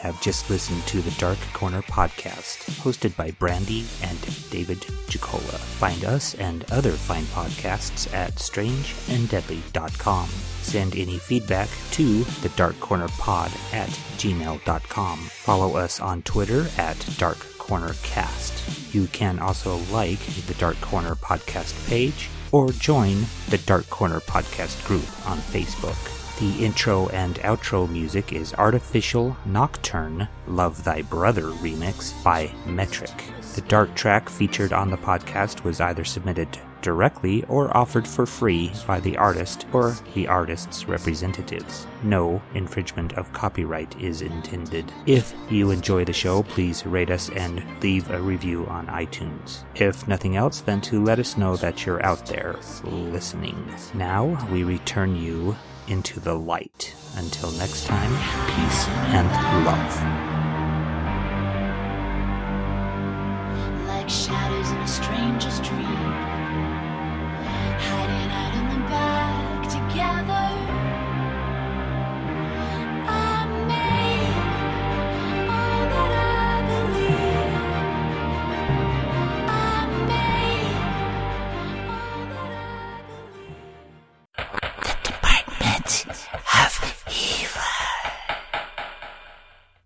Have just listened to the Dark Corner podcast, hosted by Brandi and David Jacola. Find us and other fine podcasts at strangeanddeadly.com. Send any feedback to the Dark Corner Pod at gmail.com. Follow us on Twitter at Dark Corner Cast. You can also like the Dark Corner podcast page or join the Dark Corner podcast group on Facebook. The intro and outro music is Artificial Nocturne Love Thy Brother remix by Metric. The dark track featured on the podcast was either submitted directly or offered for free by the artist or the artist's representatives. No infringement of copyright is intended. If you enjoy the show, please rate us and leave a review on iTunes. If nothing else, then to let us know that you're out there listening. Now we return you into the light. Until next time, peace and love. Like shadows in a stranger's dream, hiding out in the back together.